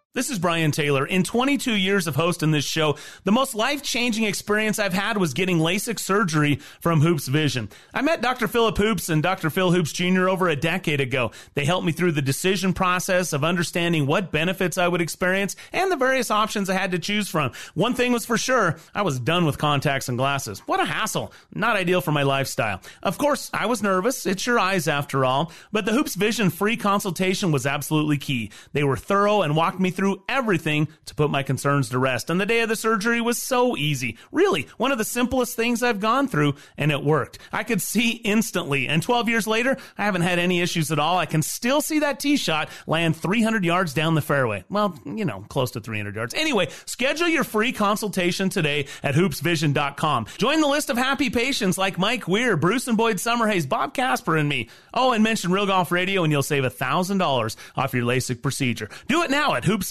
This is Brian Taylor. In 22 years of hosting this show, the most life changing experience I've had was getting LASIK surgery from Hoopes Vision. I met Dr. Philip Hoopes and Dr. Phil Hoopes Jr. over a decade ago. They helped me through the decision process of understanding what benefits I would experience and the various options I had to choose from. One thing was for sure, I was done with contacts and glasses. What a hassle. Not ideal for my lifestyle. Of course, I was nervous. It's your eyes after all. But the Hoopes Vision free consultation was absolutely key. They were thorough and walked me through through everything to put my concerns to rest. And the day of the surgery was so easy. Really, one of the simplest things I've gone through, and it worked. I could see instantly. And 12 years later, I haven't had any issues at all. I can still see that tee shot land 300 yards down the fairway. Well, you know, close to 300 yards. Anyway, schedule your free consultation today at hoopesvision.com. Join the list of happy patients like Mike Weir, Bruce and Boyd Summerhays, Bob Casper, and me. Oh, and mention Real Golf Radio and you'll save $1,000 off your LASIK procedure. Do it now at hoopesvision.com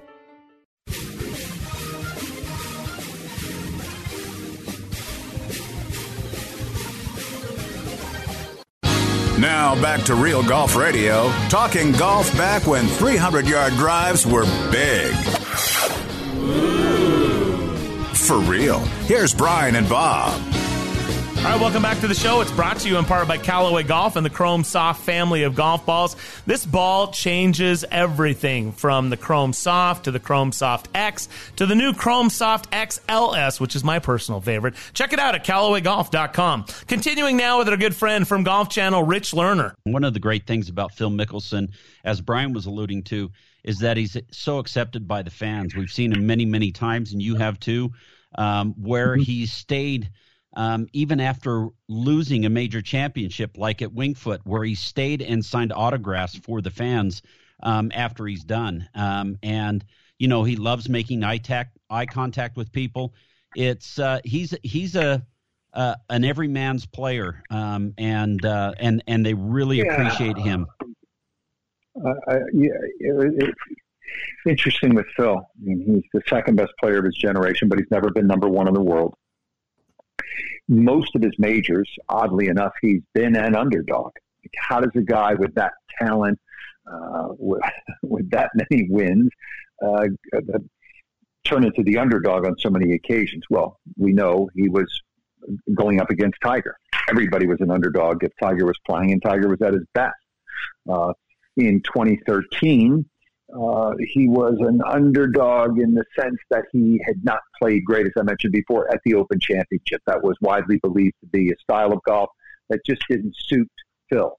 Now back to Real Golf Radio, talking golf back when 300 yard drives were big. For real. Here's Brian and Bob. All right, welcome back to the show. It's brought to you in part by Callaway Golf and the Chrome Soft family of golf balls. This ball changes everything from the Chrome Soft to the Chrome Soft X to the new Chrome Soft XLS, which is my personal favorite. Check it out at CallawayGolf.com. Continuing now with our good friend from Golf Channel, Rich Lerner. One of the great things about Phil Mickelson, as Brian was alluding to, is that he's so accepted by the fans. We've seen him many, many times, and you have too, um, where Mm-hmm. he's stayed um, even after losing a major championship, like at Winged Foot, where he stayed and signed autographs for the fans um, after he's done. Um, and you know he loves making eye, tac- eye contact with people. It's uh, he's he's a uh, an everyman's player, um, and uh, and and they really Yeah. appreciate him. Uh, I, yeah, it, it, interesting with Phil. I mean, he's the second best player of his generation, but he's never been number one in the world. Most of his majors, oddly enough, he's been an underdog. How does a guy with that talent, uh, with, with that many wins, uh, turn into the underdog on so many occasions? Well, we know he was going up against Tiger. Everybody was an underdog if Tiger was playing, and Tiger was at his best. Uh, in 2013, uh, he was an underdog in the sense that he had not played great, as I mentioned before, at the Open Championship. That was widely believed to be a style of golf that just didn't suit Phil.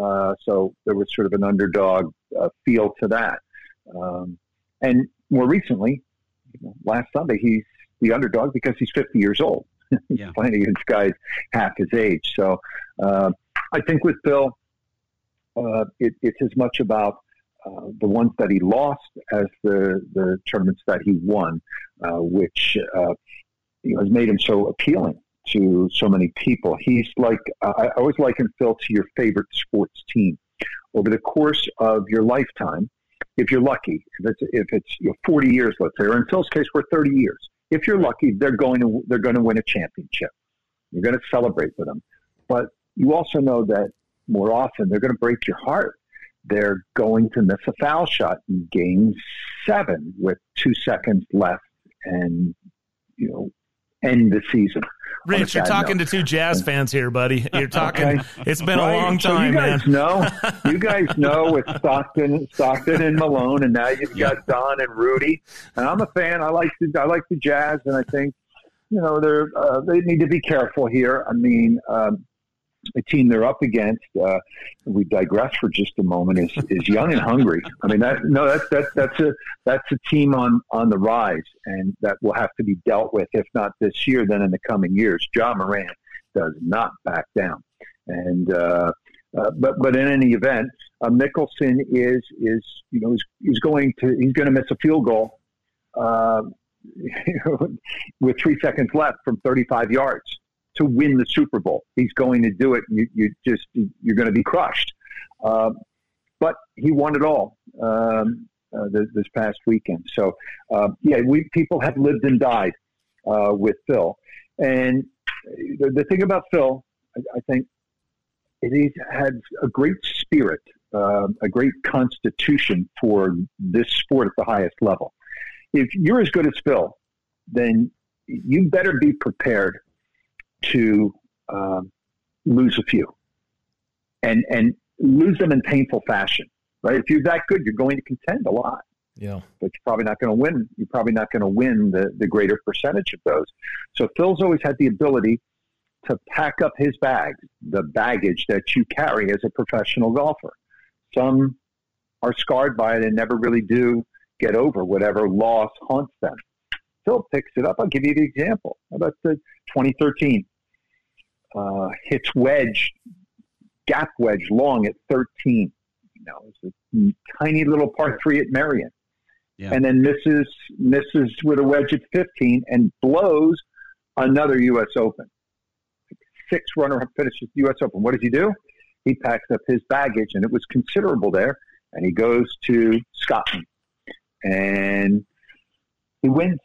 Uh, so there was sort of an underdog uh, feel to that. Um, and more recently, you know, last Sunday, he's the underdog because he's 50 years old. he's Yeah. playing against guys half his age. So uh, I think with Phil, uh, it, it's as much about uh, the ones that he lost as the, the tournaments that he won, uh, which uh, you know, has made him so appealing to so many people. He's like, I always liken Phil to your favorite sports team. Over the course of your lifetime, if you're lucky, if it's, if it's you know, 40 years, let's say, or in Phil's case, we're 30 years. If you're lucky, they're going to they're going to win a championship. You're going to celebrate with them, but you also know that more often they're going to break your heart. They're going to miss a foul shot in Game Seven with two seconds left, and you know end the season. Rich, you're talking note. to two Jazz fans here, buddy. You're talking. Okay. It's been a Right? long So time, you guys man. know, you guys know with Stockton, Stockton and Malone, and now you've got Don and Rudy. And I'm a fan. I like the I like the Jazz, and I think you know they're uh, they need to be careful here. I mean. Um, the team they're up against, uh, we digress for just a moment, is, is young and hungry. I mean, that no, that's that's that's a that's a team on on the rise, and that will have to be dealt with, if not this year, then in the coming years. Ja Morant does not back down, and uh, uh, but but in any event, uh, Mickelson is is you know he's going to he's going to miss a field goal uh, with three seconds left from 35 yards to win the Super Bowl. He's going to do it. You, you just you're going to be crushed. Uh, but he won it all um, uh, this, this past weekend. So uh, yeah, we people have lived and died uh, with Phil. And the, the thing about Phil, I, I think, it he's had a great spirit, uh, a great constitution for this sport at the highest level. If you're as good as Phil, then you better be prepared to um, lose a few and and lose them in painful fashion. Right? If you're that good, you're going to contend a lot, Yeah. but you're probably not going to win. You're probably not going to win the the greater percentage of those. So Phil's always had the ability to pack up his bags, the baggage that you carry as a professional golfer. Some are scarred by it and never really do get over whatever loss haunts them. Phil picks it up. I'll give you the example. How about the 2013 uh, hits wedge, gap wedge long at 13. You know, it's a tiny little par three at Merion. Yeah. And then misses misses with a wedge at 15 and blows another U.S. Open. Six runner up finishes the U.S. Open. What does he do? He packs up his baggage, and it was considerable there, and he goes to Scotland. And he wins,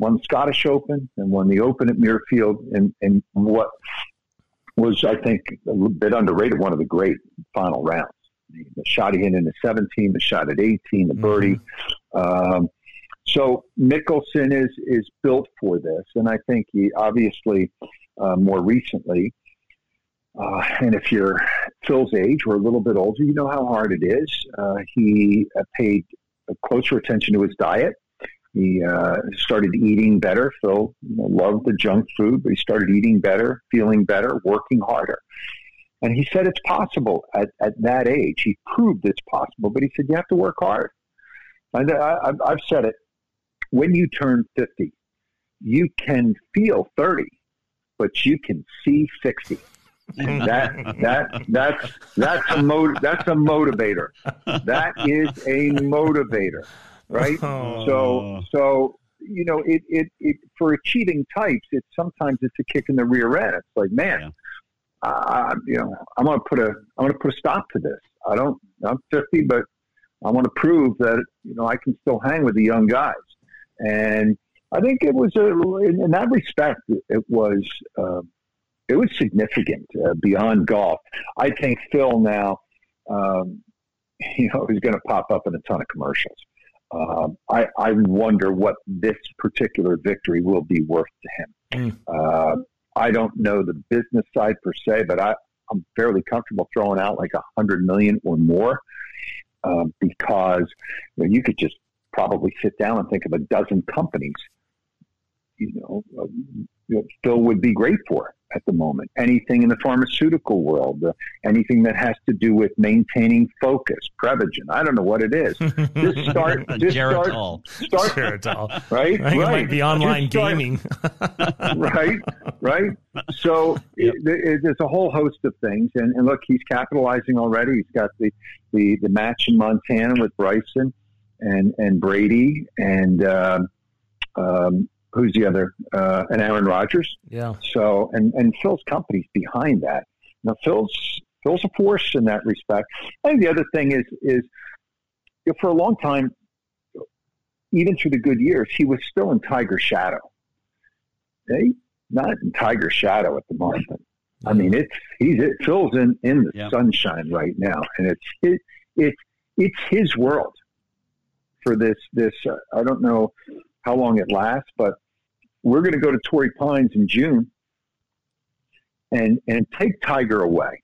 won the Scottish Open and won the Open at Muirfield, and, and what was, I think, a bit underrated, one of the great final rounds. The shot he hit in the 17, the shot at 18, the birdie. Um, so Mickelson is is built for this, and I think he obviously uh, more recently. Uh, and if you're Phil's age or a little bit older, you know how hard it is. Uh, he uh, paid closer attention to his diet. He uh, started eating better. Phil you know, loved the junk food, but he started eating better, feeling better, working harder. And he said it's possible at, at that age. He proved it's possible, but he said you have to work hard. And I, I've said it. When you turn 50, you can feel 30, but you can see 60. And that that that's that's a mo- that's a motivator. That is a motivator, right? Oh. So so you know it, it it for achieving types, it's sometimes it's a kick in the rear end. It's like man, uh, you know I'm gonna put a I'm gonna put a stop to this. I don't I'm 50, but I want to prove that you know I can still hang with the young guys, and I think it was a in, in that respect it was. Uh, it was significant uh, beyond golf. I think Phil now, um, you know, is going to pop up in a ton of commercials. Um, I, I wonder what this particular victory will be worth to him. Uh, I don't know the business side per se, but I, I'm fairly comfortable throwing out like a hundred million or more um, because you, know, you could just probably sit down and think of a dozen companies. You know, uh, you know, Phil would be great for at the moment. Anything in the pharmaceutical world, uh, anything that has to do with maintaining focus, Prevagen. I don't know what it is. Just start. Just Geritol. Start. Start. Geritol. Right. I think it might be online start- gaming. right, right. So it, it, there's a whole host of things, and, and look, he's capitalizing already. He's got the, the, the match in Montana with Bryson and and Brady and um, um, who's the other uh, and Aaron Rodgers. Yeah. So and and Phil's company's behind that. Now Phil's Phil's a force in that respect. I think the other thing is is you know, for a long time, even through the good years, he was still in Tiger shadow. Hey, not in Tiger shadow at the moment. I mean, it's he's it, Phil's in in the sunshine right now, and it's it, it's it's his world for this this. Uh, I don't know how long it lasts, but we're going to go to Torrey Pines in June and and take Tiger away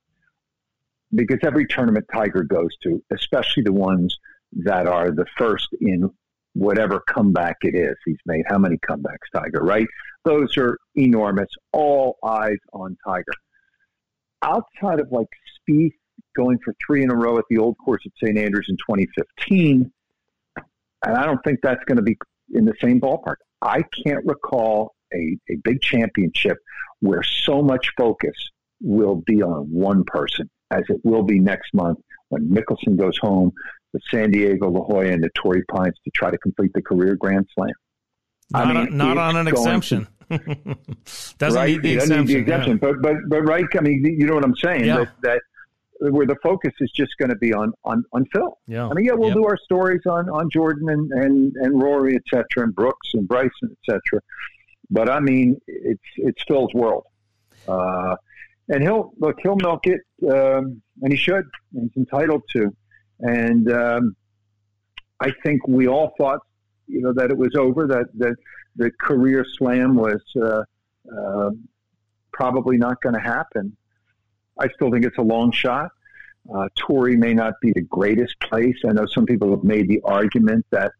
because every tournament Tiger goes to, especially the ones that are the first in whatever comeback it is he's made. How many comebacks, Tiger? Right? Those are enormous. All eyes on Tiger. Outside of like Spieth going for three in a row at the old course at St. Andrews in 2015, and I don't think that's going to be in the same ballpark. I can't recall a, a big championship where so much focus will be on one person as it will be next month when Mickelson goes home to San Diego, La Jolla, and the Torrey Pines to try to complete the career Grand Slam. Not, I mean, not on an exemption. Doesn't right? need the He exemption. need the exemption. But but but right. I mean, you know what I'm saying? Yeah. That, that where the focus is just going to be on on on Phil. Yeah. I mean, yeah, we'll Yep. do our stories on on Jordan and and and Rory, et cetera, and Brooks and Bryson, et cetera. But I mean, it's it's Phil's world, uh, and he'll look. He'll milk it, um, and he should. And he's entitled to. And um, I think we all thought, you know, that it was over. That that the career slam was uh, uh, probably not going to happen. I still think it's a long shot. Uh, Torrey may not be the greatest place. I know some people have made the argument that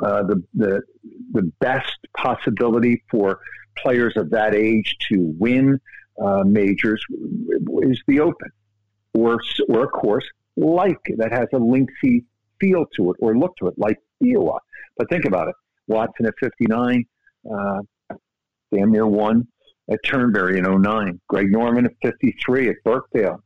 uh, the, the the best possibility for players of that age to win uh, majors is the Open, or or a course like that has a lengthy feel to it or look to it like Iowa. But think about it. Watson at 59, uh, damn near won at Turnberry in 09. Greg Norman at 53 at Birkdale.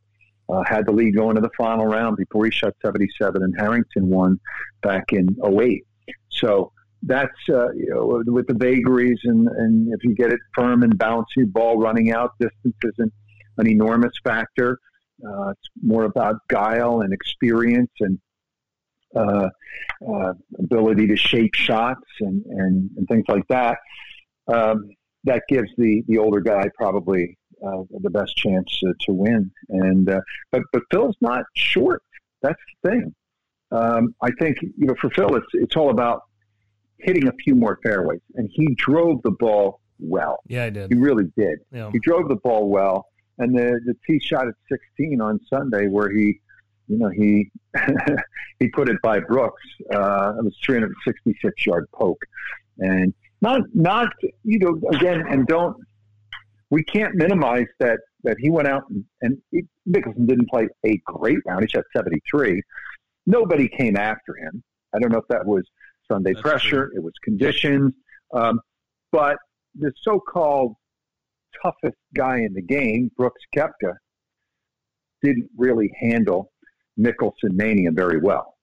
Uh, had the lead going to the final round before he shot 77, and Harrington won back in 08. So that's uh, you know with the vagaries and, and if you get it firm and bouncy, ball running out, distance isn't an enormous factor. Uh, it's more about guile and experience and uh, uh, ability to shape shots and, and, and things like that. Um, that gives the, the older guy probably uh, the best chance to, to win. And uh, but but Phil's not short. That's the thing. Um, I think you know for Phil, it's it's all about hitting a few more fairways, and he drove the ball well. Yeah, I did. He really did. Yeah. He drove the ball well, and the the tee shot at 16 on Sunday, where he, you know, he he put it by Brooks. Uh, it was 366 yard poke, and not not you know again, and don't we can't minimize that that he went out and, and Mickelson didn't play a great round. He shot 73. Nobody came after him. I don't know if that was Sunday That's pressure, it was conditions, um, but the so-called toughest guy in the game, Brooks Koepka, didn't really handle Mickelson mania very well,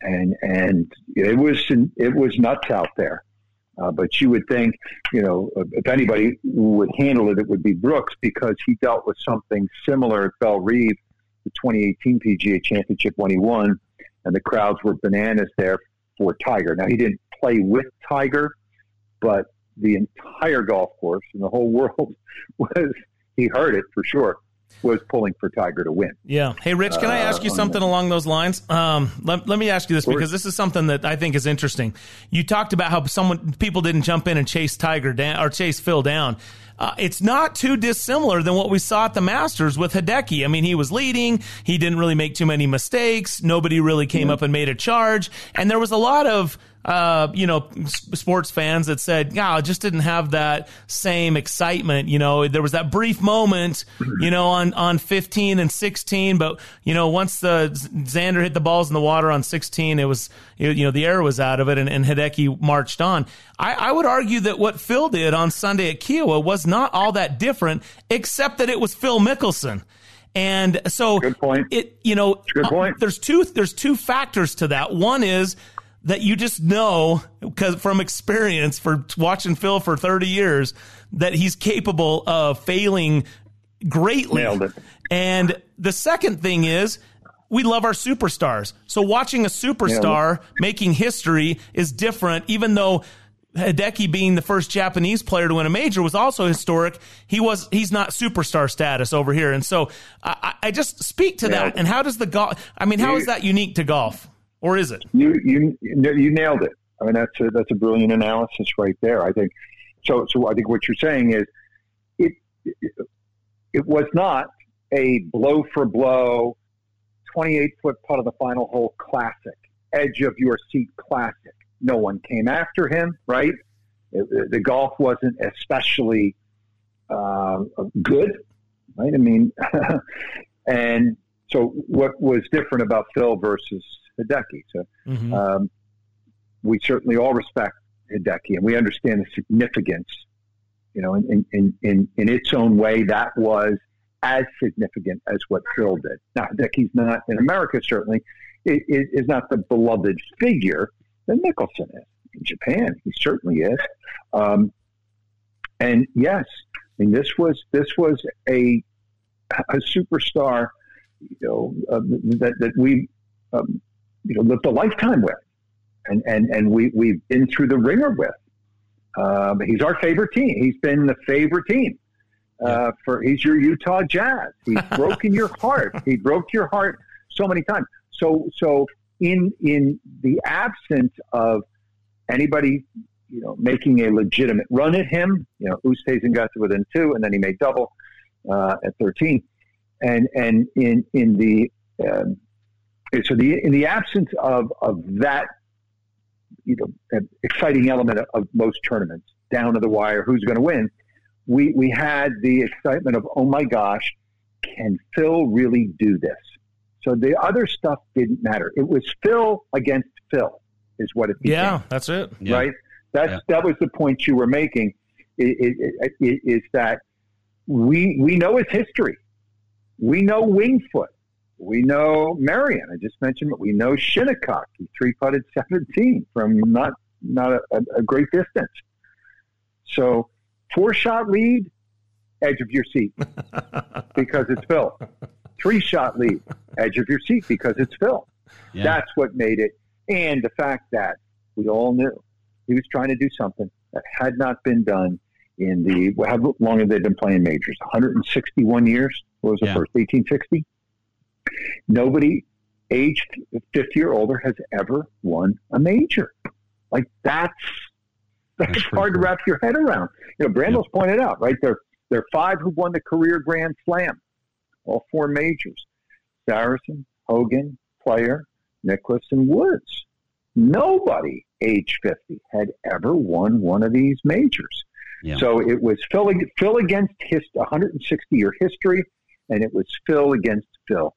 and and it was it was nuts out there. Uh, but you would think, you know, if anybody would handle it, it would be Brooks because he dealt with something similar at Bellerive, the 2018 PGA Championship when he won, and the crowds were bananas there for Tiger. Now he didn't play with Tiger, but the entire golf course and the whole world was he heard it for sure was pulling for Tiger to win. Yeah. Hey, Rich, can I ask you Uh, something along those lines? Um, let, let me ask you this because this is something that I think is interesting. You talked about how someone people didn't jump in and chase Tiger down or chase Phil down. Uh, it's not too dissimilar than what we saw at the Masters with Hideki. I mean, he was leading. He didn't really make too many mistakes. Nobody really came up and made a charge. And there was a lot of uh, you know, sports fans that said, "Yeah, it just didn't have that same excitement." You know, there was that brief moment, you know, on on 15 and 16, but you know, once the Xander hit the balls in the water on 16, it was you know the air was out of it, and, and Hideki marched on. I, I would argue that what Phil did on Sunday at Kiawah was not all that different, except that it was Phil Mickelson. And so Good point. it you know Good point. uh, there's two there's two factors to that. One is that you just know because from experience for watching Phil for 30 years that he's capable of failing greatly. Nailed it. And the second thing is we love our superstars. So watching a superstar making history is different even though Hideki being the first Japanese player to win a major was also historic. He was he's not superstar status over here, and so I, I just speak to Nailed that. And how does the golf? I mean, how is that unique to golf, or is it? You you you nailed it. I mean, that's a, that's a brilliant analysis right there. I think so. So I think what you're saying is it it, was not a blow for blow, 28 foot putt of the final hole classic, edge of your seat classic. No one came after him, right? It- the golf wasn't especially uh, good, right? I mean, and so what was different about Phil versus Hideki? So Mhm. um, we certainly all respect Hideki, and we understand the significance. You know, in, in, in, in its own way, that was as significant as what Phil did. Now, Hideki's not in America. Certainly, is not the beloved figure that Mickelson is in Japan. He certainly is. Um, and yes, I mean this was this was a a superstar, you know, uh, that that we um, you know lived a lifetime with, and and and we we've been through the ringer with. Um, he's our favorite team. He's been the favorite team. Uh, for he's your Utah Jazz. He's broken your heart. He broke your heart so many times. So so in in the absence of anybody you know making a legitimate run at him, you know Oosthuizen got to within two, and then he made double uh, at thirteen, and and in in the um, so the in the absence of of that you know exciting element of, of most tournaments down to the wire, who's going to win? We we had the excitement of oh my gosh, can Phil really do this? So the other stuff didn't matter. It was Phil against Phil, is what it became. Yeah, that's it. Right? That's Yeah. that was the point you were making. i- i- i- Is that we we know his history. We know Winged Foot. We know Merion. I just mentioned it. We know Shinnecock. He three putted seventeen from not not a, a, a great distance. So four shot lead, edge of your seat because it's Phil. Three shot lead, edge of your seat because it's Phil. Yeah. That's what made it. And the fact that we all knew he was trying to do something that had not been done in the, how long have they been playing majors? 161 years? What was the Yeah. first? 1860? Nobody aged 50 or older has ever won a major. Like that's, that's, That's hard to wrap your head around. You know, Brandel's pointed out, right? There, there are five who won the career Grand Slam, all four majors. Sarazen, Hogan, Player, Nicklaus, and Woods. Nobody age 50 had ever won one of these majors. Yeah. So it was Phil, Phil against his 160 year history, and it was Phil against Phil.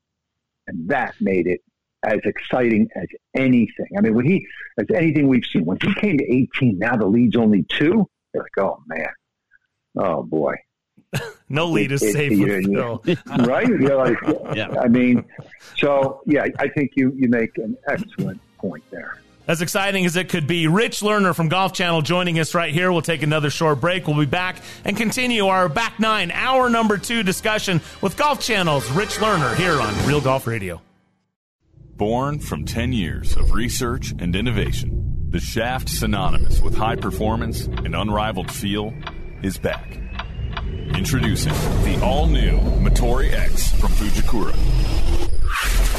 And that made it as exciting as anything. I mean, when he, as anything we've seen, when he came to 18, now the lead's only two. They're like, oh man, oh boy, No lead is It- it- safe you- with you- Phil. right? You're like, Yeah. I mean, so yeah, I think you you make an excellent point there. As exciting as it could be, Rich Lerner from Golf Channel joining us right here. We'll take another short break. We'll be back and continue our back nine, hour number two discussion with Golf Channel's Rich Lerner here on Real Golf Radio. Born from 10 years of research and innovation, the shaft synonymous with high performance and unrivaled feel is back. Introducing the all new Motore X from Fujikura.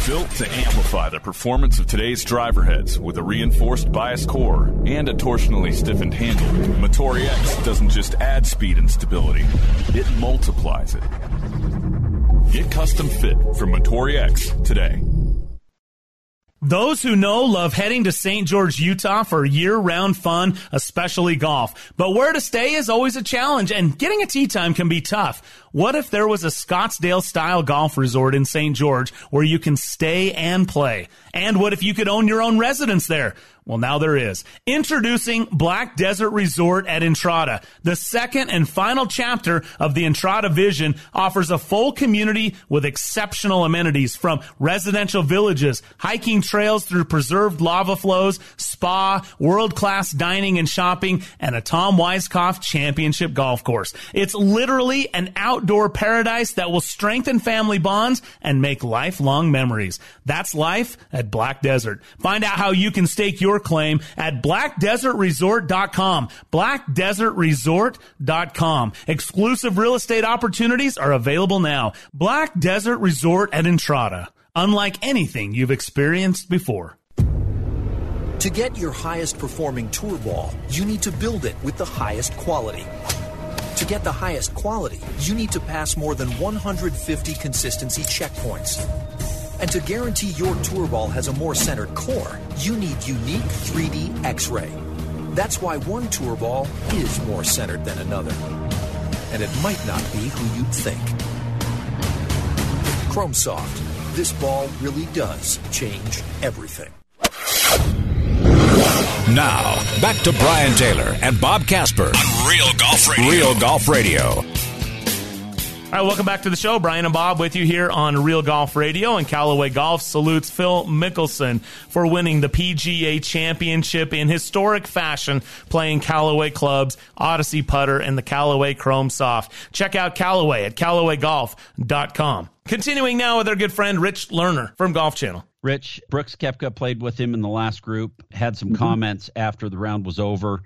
Built to amplify the performance of today's driver heads with a reinforced bias core and a torsionally stiffened handle, Motore X doesn't just add speed and stability, it multiplies it. Get custom fit from Motore X today. Those who know love heading to St. George, Utah for year round fun, especially golf. But where to stay is always a challenge, and getting a tee time can be tough. What if there was a Scottsdale style golf resort in St. George where you can stay and play? And what if you could own your own residence there? Well, now there is. Introducing Black Desert Resort at Entrada. The second and final chapter of the Entrada Vision offers a full community with exceptional amenities from residential villages, hiking trails through preserved lava flows, spa, world-class dining and shopping, and a Tom Weiskopf championship golf course. It's literally an outdoor paradise that will strengthen family bonds and make lifelong memories. That's life at Black Desert. Find out how you can stake your claim at blackdesertresort.com. Blackdesertresort.com. Exclusive real estate opportunities are available now. Black Desert Resort at Entrada. Unlike anything you've experienced before. To get your highest performing tour ball, you need to build it with the highest quality. To get the highest quality, you need to pass more than 150 consistency checkpoints. And to guarantee your tour ball has a more centered core, you need unique 3D X ray. That's why one tour ball is more centered than another. And it might not be who you'd think. Chrome Soft. This ball really does change everything. Now, back to Brian Taylor and Bob Casper on Real Golf Radio. Real Golf Radio. All right, welcome back to the show. Brian and Bob with you here on Real Golf Radio. And Callaway Golf salutes Phil Mickelson for winning the PGA Championship in historic fashion, playing Callaway clubs, Odyssey putter, and the Callaway Chrome Soft. Check out Callaway at CallawayGolf.com. Continuing now with our good friend Rich Lerner from Golf Channel. Rich Brooks Koepka played with him in the last group, had some comments after the round was over.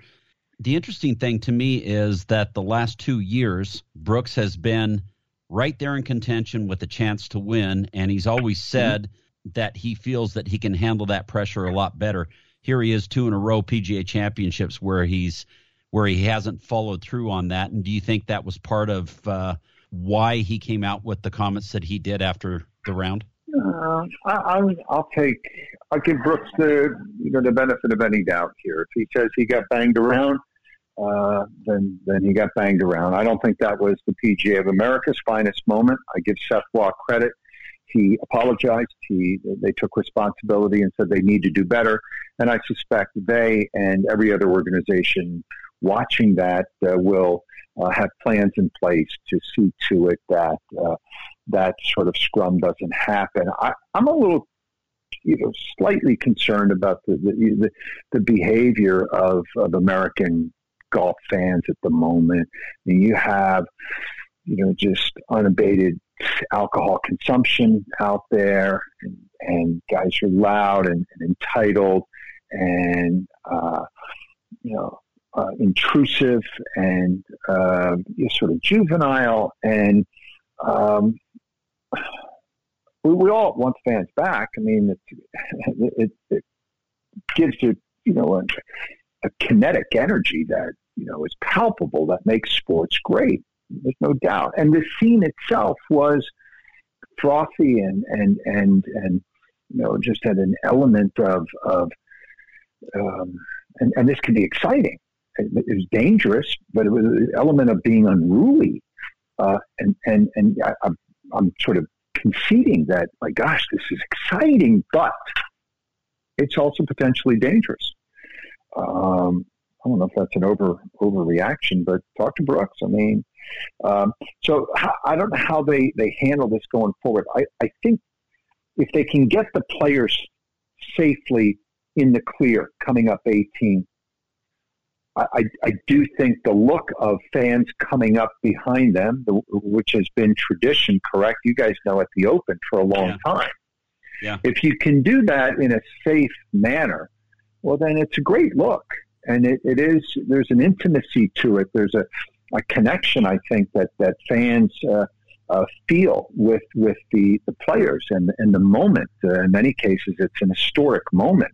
The interesting thing to me is that the last two years, Brooks has been right there in contention with a chance to win, and he's always said that he feels that he can handle that pressure a lot better. Here he is, two in a row PGA championships where he's where he hasn't followed through on that. And do you think that was part of uh, why he came out with the comments that he did after the round? Uh, I, I'll, I'll take. I'll give Brooks the you know the benefit of any doubt here. If he says he got banged around, uh, then then he got banged around. I don't think that was the PGA of America's finest moment. I give Seth Waugh credit. He apologized. He they took responsibility and said they need to do better. And I suspect they and every other organization watching that uh, will uh, have plans in place to see to it that uh, that sort of scrum doesn't happen. I, I'm a little you know, slightly concerned about the the, the behavior of, of American golf fans at the moment. I mean, you have, you know, just unabated alcohol consumption out there, and, and guys are loud and, and entitled, and uh, you know, uh, intrusive and uh, sort of juvenile, and um, we, we all want fans back. I mean, it, it, it gives you, you know, a, a kinetic energy that you know is palpable that makes sports great. There's no doubt. And the scene itself was frothy and and and and you know just had an element of of um, and, and this can be exciting. It, it was dangerous, but it was an element of being unruly. Uh, and and and I, I'm I'm sort of conceding that, my gosh, this is exciting, but it's also potentially dangerous. Um, I don't know if that's an over overreaction, but talk to Brooks. I mean, um, so I don't know how they, they handle this going forward. I, I think if they can get the players safely in the clear coming up 18, I, I do think the look of fans coming up behind them, which has been tradition, correct? You guys know at the Open for a long yeah. time. Yeah. If you can do that in a safe manner, well, then it's a great look. And it, it is, there's an intimacy to it. There's a, a connection, I think, that, that fans uh, uh, feel with, with the, the players and, and the moment. Uh, in many cases, it's an historic moment.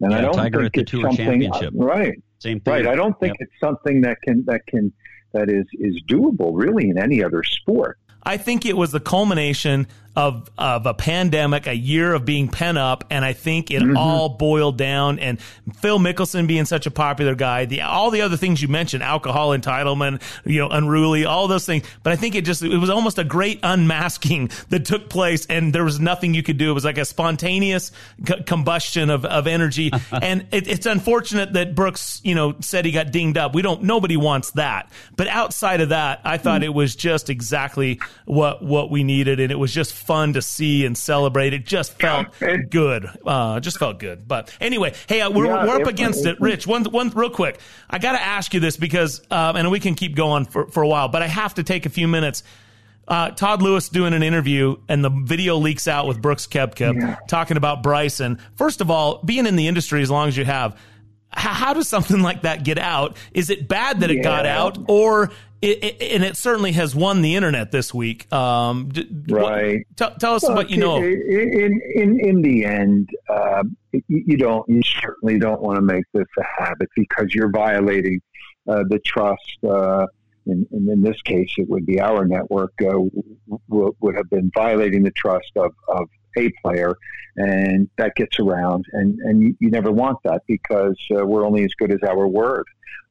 And yeah, I don't Tiger think it's something, championship. right. Same thing. Right. I don't think Yep. it's something that can that can that is is doable really in any other sport. I think it was the culmination of of a pandemic, a year of being pent up, and I think it Mm-hmm. all boiled down. And Phil Mickelson being such a popular guy, the all the other things you mentioned, alcohol entitlement, you know, unruly, all those things. But I think it just it was almost a great unmasking that took place, and there was nothing you could do. It was like a spontaneous c- combustion of of energy, and it, it's unfortunate that Brooks, you know, said he got dinged up. We don't. Nobody wants that. But outside of that, I thought it was just exactly what what we needed, and it was just fun to see and celebrate. It just felt good. Uh, just felt good. But anyway, hey, uh, we're, Yeah, we're up against it. Rich, one one real quick. I got to ask you this because, um, and we can keep going for for a while, but I have to take a few minutes. Uh, Todd Lewis doing an interview, and the video leaks out with Brooks Koepka talking about Bryson. First of all, being in the industry as long as you have, how does something like that get out? Is it bad that it got out, or it, it, and it certainly has won the internet this week? Um, d- what- Right. tell, tell us Look, what you know. In in in the end, uh, you, you don't you certainly don't want to make this a habit because you're violating uh, the trust. Uh, and, and in this case, it would be our network uh, w- would have been violating the trust of, of a player, and that gets around, and and you, you never want that because uh, we're only as good as our word.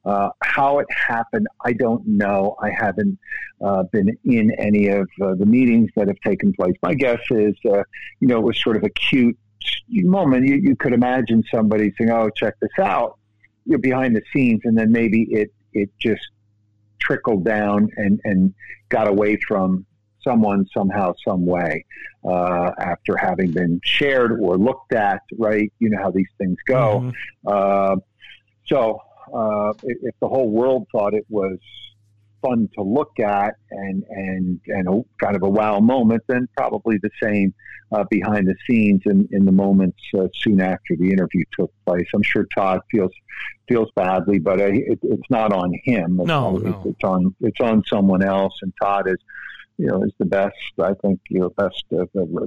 Uh, how it happened, I don't know. I haven't uh, been in any of uh, the meetings that have taken place. My guess is, uh, you know, it was sort of a cute moment. You, you could imagine somebody saying, "Oh, check this out." You're behind the scenes, and then maybe it it just trickled down and and got away from someone somehow, some way, uh, after having been shared or looked at. Right? You know how these things go. Uh, so uh, if, the whole world thought it was fun to look at and and and a, kind of a wow moment, then probably the same uh, behind the scenes in, in the moments uh, soon after the interview took place. I'm sure Todd feels feels badly, but uh, it, it's not on him. It's, No, no. it's on it's on someone else. And Todd is you know is the best. I think you know best uh, uh,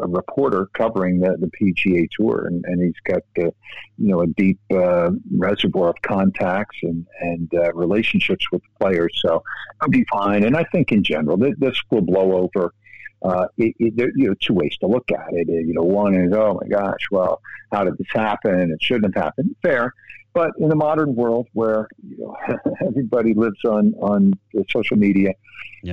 a reporter covering the, the PGA Tour, and, and he's got uh, you know a deep uh, reservoir of contacts and and uh, relationships with players. So I'll be fine. And I think in general, th- this will blow over. Uh, it, it, there, you know, two ways to look at it. You know, one is, oh my gosh, well, how did this happen? It shouldn't have happened. Fair, but in the modern world where you know everybody lives on on social media,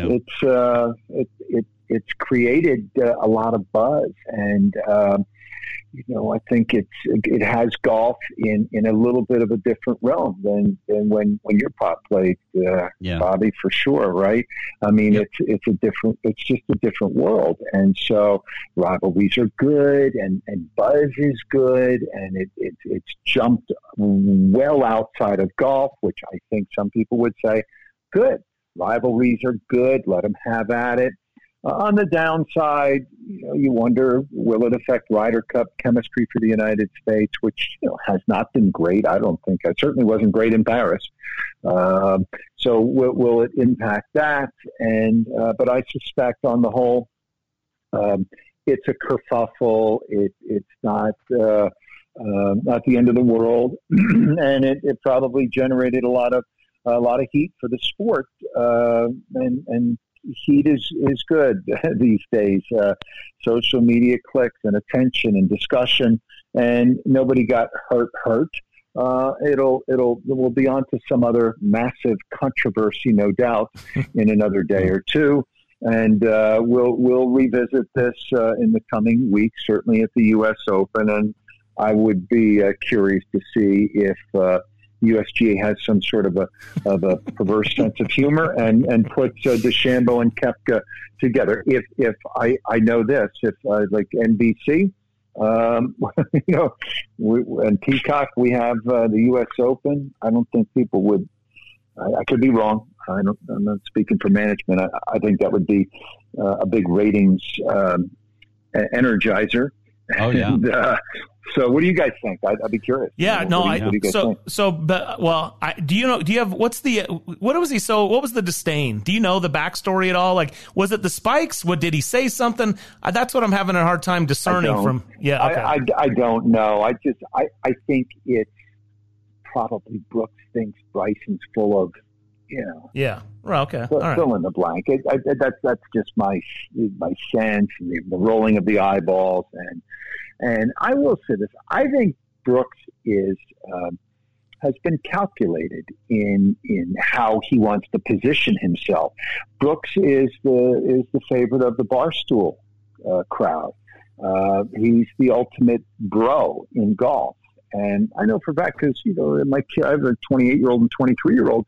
it's uh, it, it it's created uh, a lot of buzz, and um, you know, I think it's it has golf in, in a little bit of a different realm than, than when when your pop played, uh, Yeah. Bobby, for sure, right? I mean, it's it's a different, it's just a different world, and so rivalries are good, and and buzz is good, and it, it it's jumped well outside of golf, which I think some people would say, good. Rivalries are good. Let them have at it. Uh, on the downside, you know, you wonder will it affect Ryder Cup chemistry for the United States, which you know has not been great. I don't think it certainly wasn't great in Paris. Um, so will, will it impact that? And uh, but I suspect on the whole, um, it's a kerfuffle. It, it's not. Uh, uh, not the end of the world, and it, it probably generated a lot of a lot of heat for the sport, uh, and and heat is is good these days. Uh, social media clicks and attention and discussion, and nobody got hurt. Hurt. Uh, it'll it'll we'll be on to some other massive controversy, no doubt, in another day or two, and uh, we'll we'll revisit this uh, in the coming weeks, certainly at the U.S. Open, and I would be uh, curious to see if. USGA has some sort of a of a perverse sense of humor and and puts uh, DeChambeau and Koepka together. If if I I know this, if uh, like NBC, um, you know, we, and Peacock, we have uh, the U.S. Open. I don't think people would. I, I could be wrong. I don't, I'm not speaking for management. I, I think that would be uh, a big ratings um, energizer. Oh yeah. And, uh, so, what do you guys think? I'd, I'd be curious. Yeah, no, you- I what do you guys so think? so but well, I, do you know? Do you have what's the what was he so? What was the disdain? Do you know the backstory at all? Like, was it the spikes? What did he say something? Uh, that's what I'm having a hard time discerning from. Yeah, okay. I, I, I don't know. I just I, I think it's probably Brooks thinks Bryson's full of you know yeah. Well, okay. fill, All right. fill in the blank. It, I, that's that's just my my sense, and the, the rolling of the eyeballs, and and I will say this: I think Brooks is um, has been calculated in in how he wants to position himself. Brooks is the is the favorite of the barstool uh, crowd. Uh, he's the ultimate bro in golf. And I know for a fact because you know my kid, I have a 28 year old and 23 year old.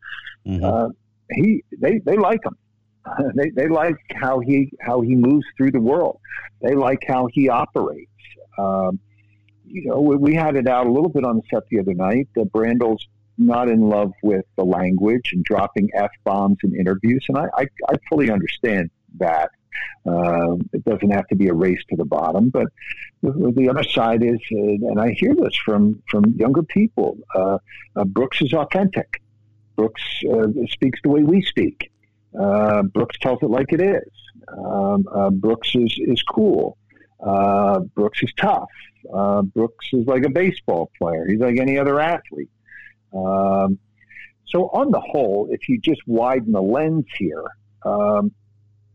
Uh, he they they like him. they they like how he how he moves through the world. They like how he operates. Um, you know, we, we had it out a little bit on the set the other night. That Brandel's not in love with the language and dropping f bombs in interviews, and I I, I fully understand that. Um, it doesn't have to be a race to the bottom, but the, the other side is, uh, and I hear this from from younger people. Uh, uh, Brooks is authentic. Brooks uh, speaks the way we speak. Uh, Brooks tells it like it is. Um, uh, Brooks is is cool. Uh, Brooks is tough. Uh, Brooks is like a baseball player. He's like any other athlete. Um, so on the whole, if you just widen the lens here, um,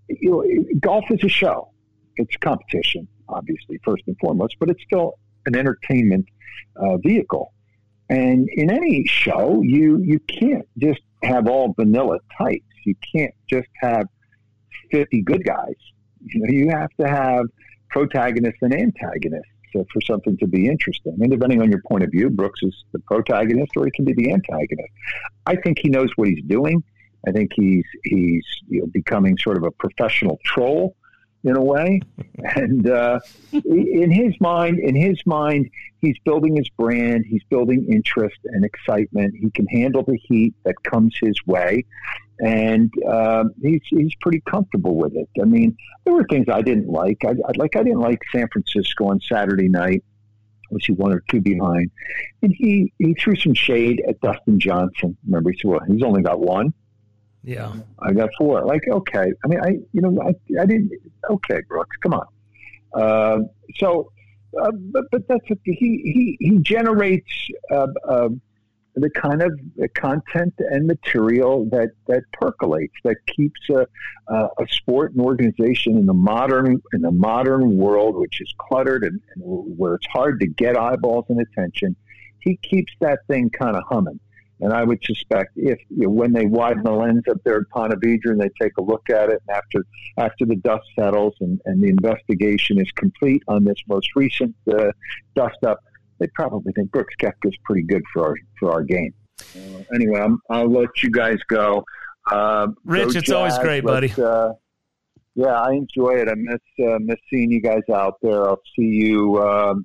you know, golf is a show. It's competition, obviously, first and foremost, but it's still an entertainment uh, vehicle. And in any show, you you can't just have all vanilla types. You can't just have fifty good guys. You know, you have to have protagonists and antagonists for something to be interesting. And depending on your point of view, Brooks is the protagonist, or he can be the antagonist. I think he knows what he's doing. I think he's he's you know, becoming sort of a professional troll in a way, and uh, in his mind, in his mind, he's building his brand. He's building interest and excitement. He can handle the heat that comes his way, and um, he's he's pretty comfortable with it. I mean, there were things I didn't like. I, I like I didn't like San Francisco on Saturday night. Was he one or two behind? And he he threw some shade at Dustin Johnson. Remember, he said, "Well, he's only got one." Yeah. I got four. Like, okay. I mean, I, you know, I, I didn't, okay, Brooks, come on. Uh, so, uh, but, but that's, a, he, he, he generates, uh, uh, the kind of content and material that, that percolates, that keeps a, a, sport and organization in the modern, in the modern world, which is cluttered and, and where it's hard to get eyeballs and attention. He keeps that thing kind of humming And I would suspect if you know, when they widen the lens up there at Ponte Vedra and they take a look at it, and after after the dust settles and, and the investigation is complete on this most recent uh, dust up, they probably think Brooks Koepka is pretty good for our for our game. Uh, anyway, I'm, I'll let you guys go. Uh, Rich, go it's always great, buddy. Uh, yeah, I enjoy it. I miss uh, miss seeing you guys out there. I'll see you um,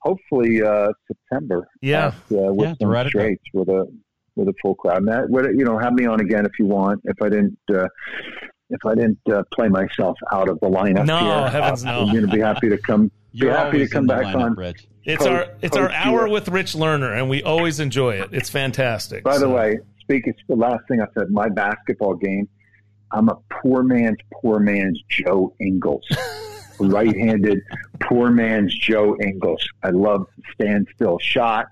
hopefully uh, September. Yeah. at, uh, with Yeah, some right straights with a with a full crowd. Matt, what, you know, have me on again if you want. If I didn't. Uh, if I didn't uh, play myself out of the lineup No, here, heavens I'm no. going to be happy to come. You're be happy to come back lineup, on. Rich. It's our it's our hour with Rich Lerner, and we always enjoy it. It's fantastic. By the way, speaking the last thing I said, my basketball game, I'm a poor man's poor man's Joe Ingles. Right-handed poor man's Joe Ingles. I love standstill shot.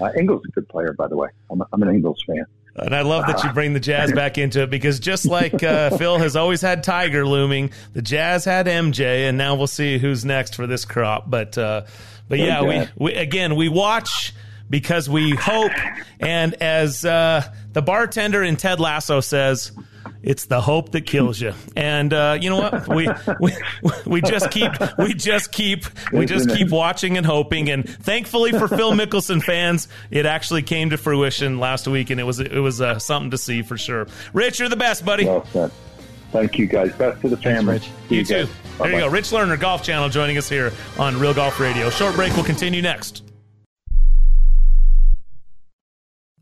Uh, Ingles is a good player, by the way. I'm, a, I'm an Ingles fan. And I love that you bring the Jazz back into it because just like uh, Phil has always had Tiger looming, the Jazz had MJ, and now we'll see who's next for this crop. But uh, but yeah, we, we again we watch because we hope, and as uh, the bartender in Ted Lasso says. It's the hope that kills you, and uh, you know what? We, we we just keep we just keep we just keep watching and hoping, and thankfully for Phil Mickelson fans, it actually came to fruition last week, and it was it was uh, something to see for sure. Rich, you're the best, buddy. Well. Thank you, guys. Best to the family. Rich. See You too. guys. There you Bye-bye. go. Rich Lerner, Golf Channel, joining us here on Real Golf Radio. Short break We'll continue next.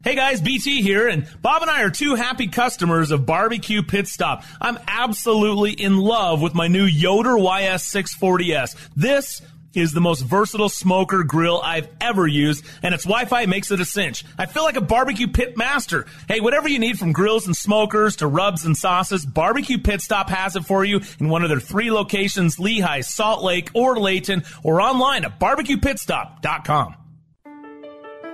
Hey guys, BT here, and Bob and I are two happy customers of Barbecue Pit Stop. I'm absolutely in love with my new Yoder YS640S. This is the most versatile smoker grill I've ever used, and its Wi-Fi makes it a cinch. I feel like a barbecue pit master. Hey, whatever you need from grills and smokers to rubs and sauces, Barbecue Pit Stop has it for you in one of their three locations, Lehigh, Salt Lake, or Layton, or online at barbecuepitstop.com.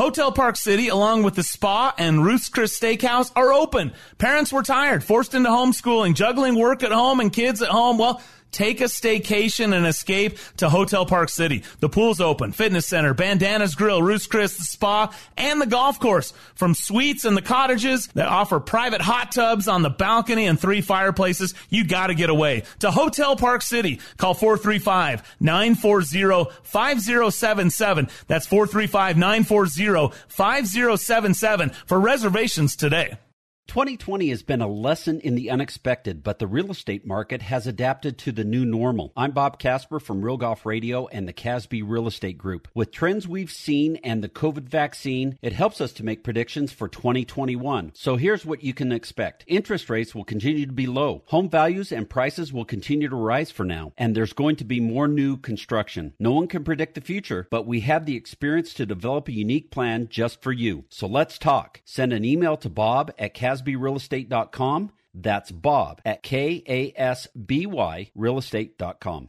Hotel Park City, along with the spa and Ruth's Chris Steakhouse, are open. Parents were tired, forced into homeschooling, juggling work at home and kids at home. Well, take a staycation and escape to Hotel Park City. The pool's open, fitness center, Bandanas Grill, Ruth's Chris, the spa, and the golf course. From suites and the cottages that offer private hot tubs on the balcony and three fireplaces, you gotta get away. To Hotel Park City, call 435-940-5077. That's 435-940-5077 for reservations today. 2020 has been a lesson in the unexpected, but the real estate market has adapted to the new normal. I'm Bob Casper from Real Golf Radio and the Kasby Real Estate Group. With trends we've seen and the COVID vaccine, it helps us to make predictions for 2021. So here's what you can expect. Interest rates will continue to be low. Home values and prices will continue to rise for now, and there's going to be more new construction. No one can predict the future, but we have the experience to develop a unique plan just for you. So let's talk. Send an email to bob at kasbyrealestate.com. That's bob at K-A-S-B-Y realestate.com.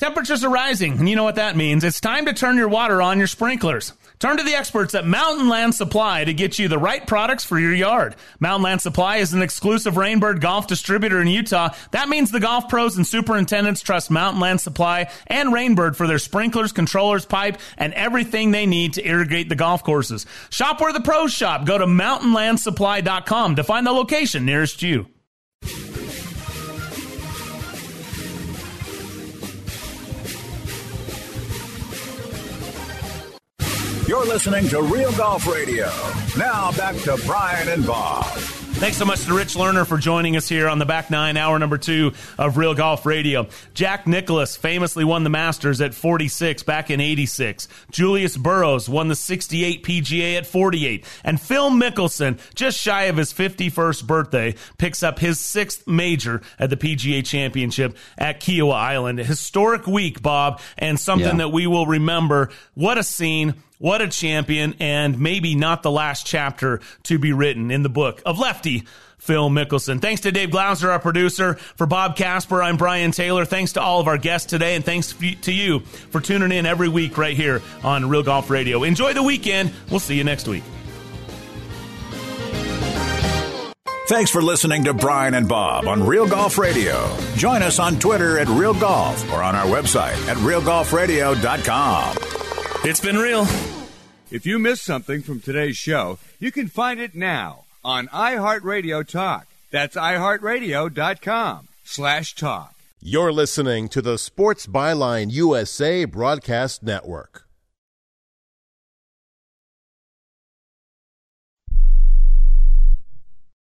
Temperatures are rising, and you know what that means. It's time to turn your water on your sprinklers. Turn to the experts at Mountain Land Supply to get you the right products for your yard. Mountain Land Supply is an exclusive Rainbird golf distributor in Utah. That means the golf pros and superintendents trust Mountain Land Supply and Rainbird for their sprinklers, controllers, pipe, and everything they need to irrigate the golf courses. Shop where the pros shop. Go to mountainlandsupply.com to find the location nearest you. You're listening to Real Golf Radio. Now back to Brian and Bob. Thanks so much to Rich Lerner for joining us here on the back nine, hour number two of Real Golf Radio. Jack Nicklaus famously won the Masters at 46 back in 86. Julius Boros won the 68 PGA at 48. And Phil Mickelson, just shy of his 51st birthday, picks up his sixth major at the PGA Championship at Kiawah Island. A historic week, Bob, and something Yeah. that we will remember. What a scene. What a champion, and maybe not the last chapter to be written in the book of Lefty Phil Mickelson. Thanks to Dave Glauser, our producer. For Bob Casper, I'm Brian Taylor. Thanks to all of our guests today, and thanks to you for tuning in every week right here on Real Golf Radio. Enjoy the weekend. We'll see you next week. Thanks for listening to Brian and Bob on Real Golf Radio. Join us on Twitter at Real Golf or on our website at realgolfradio.com. It's been real. If you missed something from today's show, you can find it now on iHeartRadio Talk. That's iHeartRadio.com slash talk. You're listening to the Sports Byline USA Broadcast Network.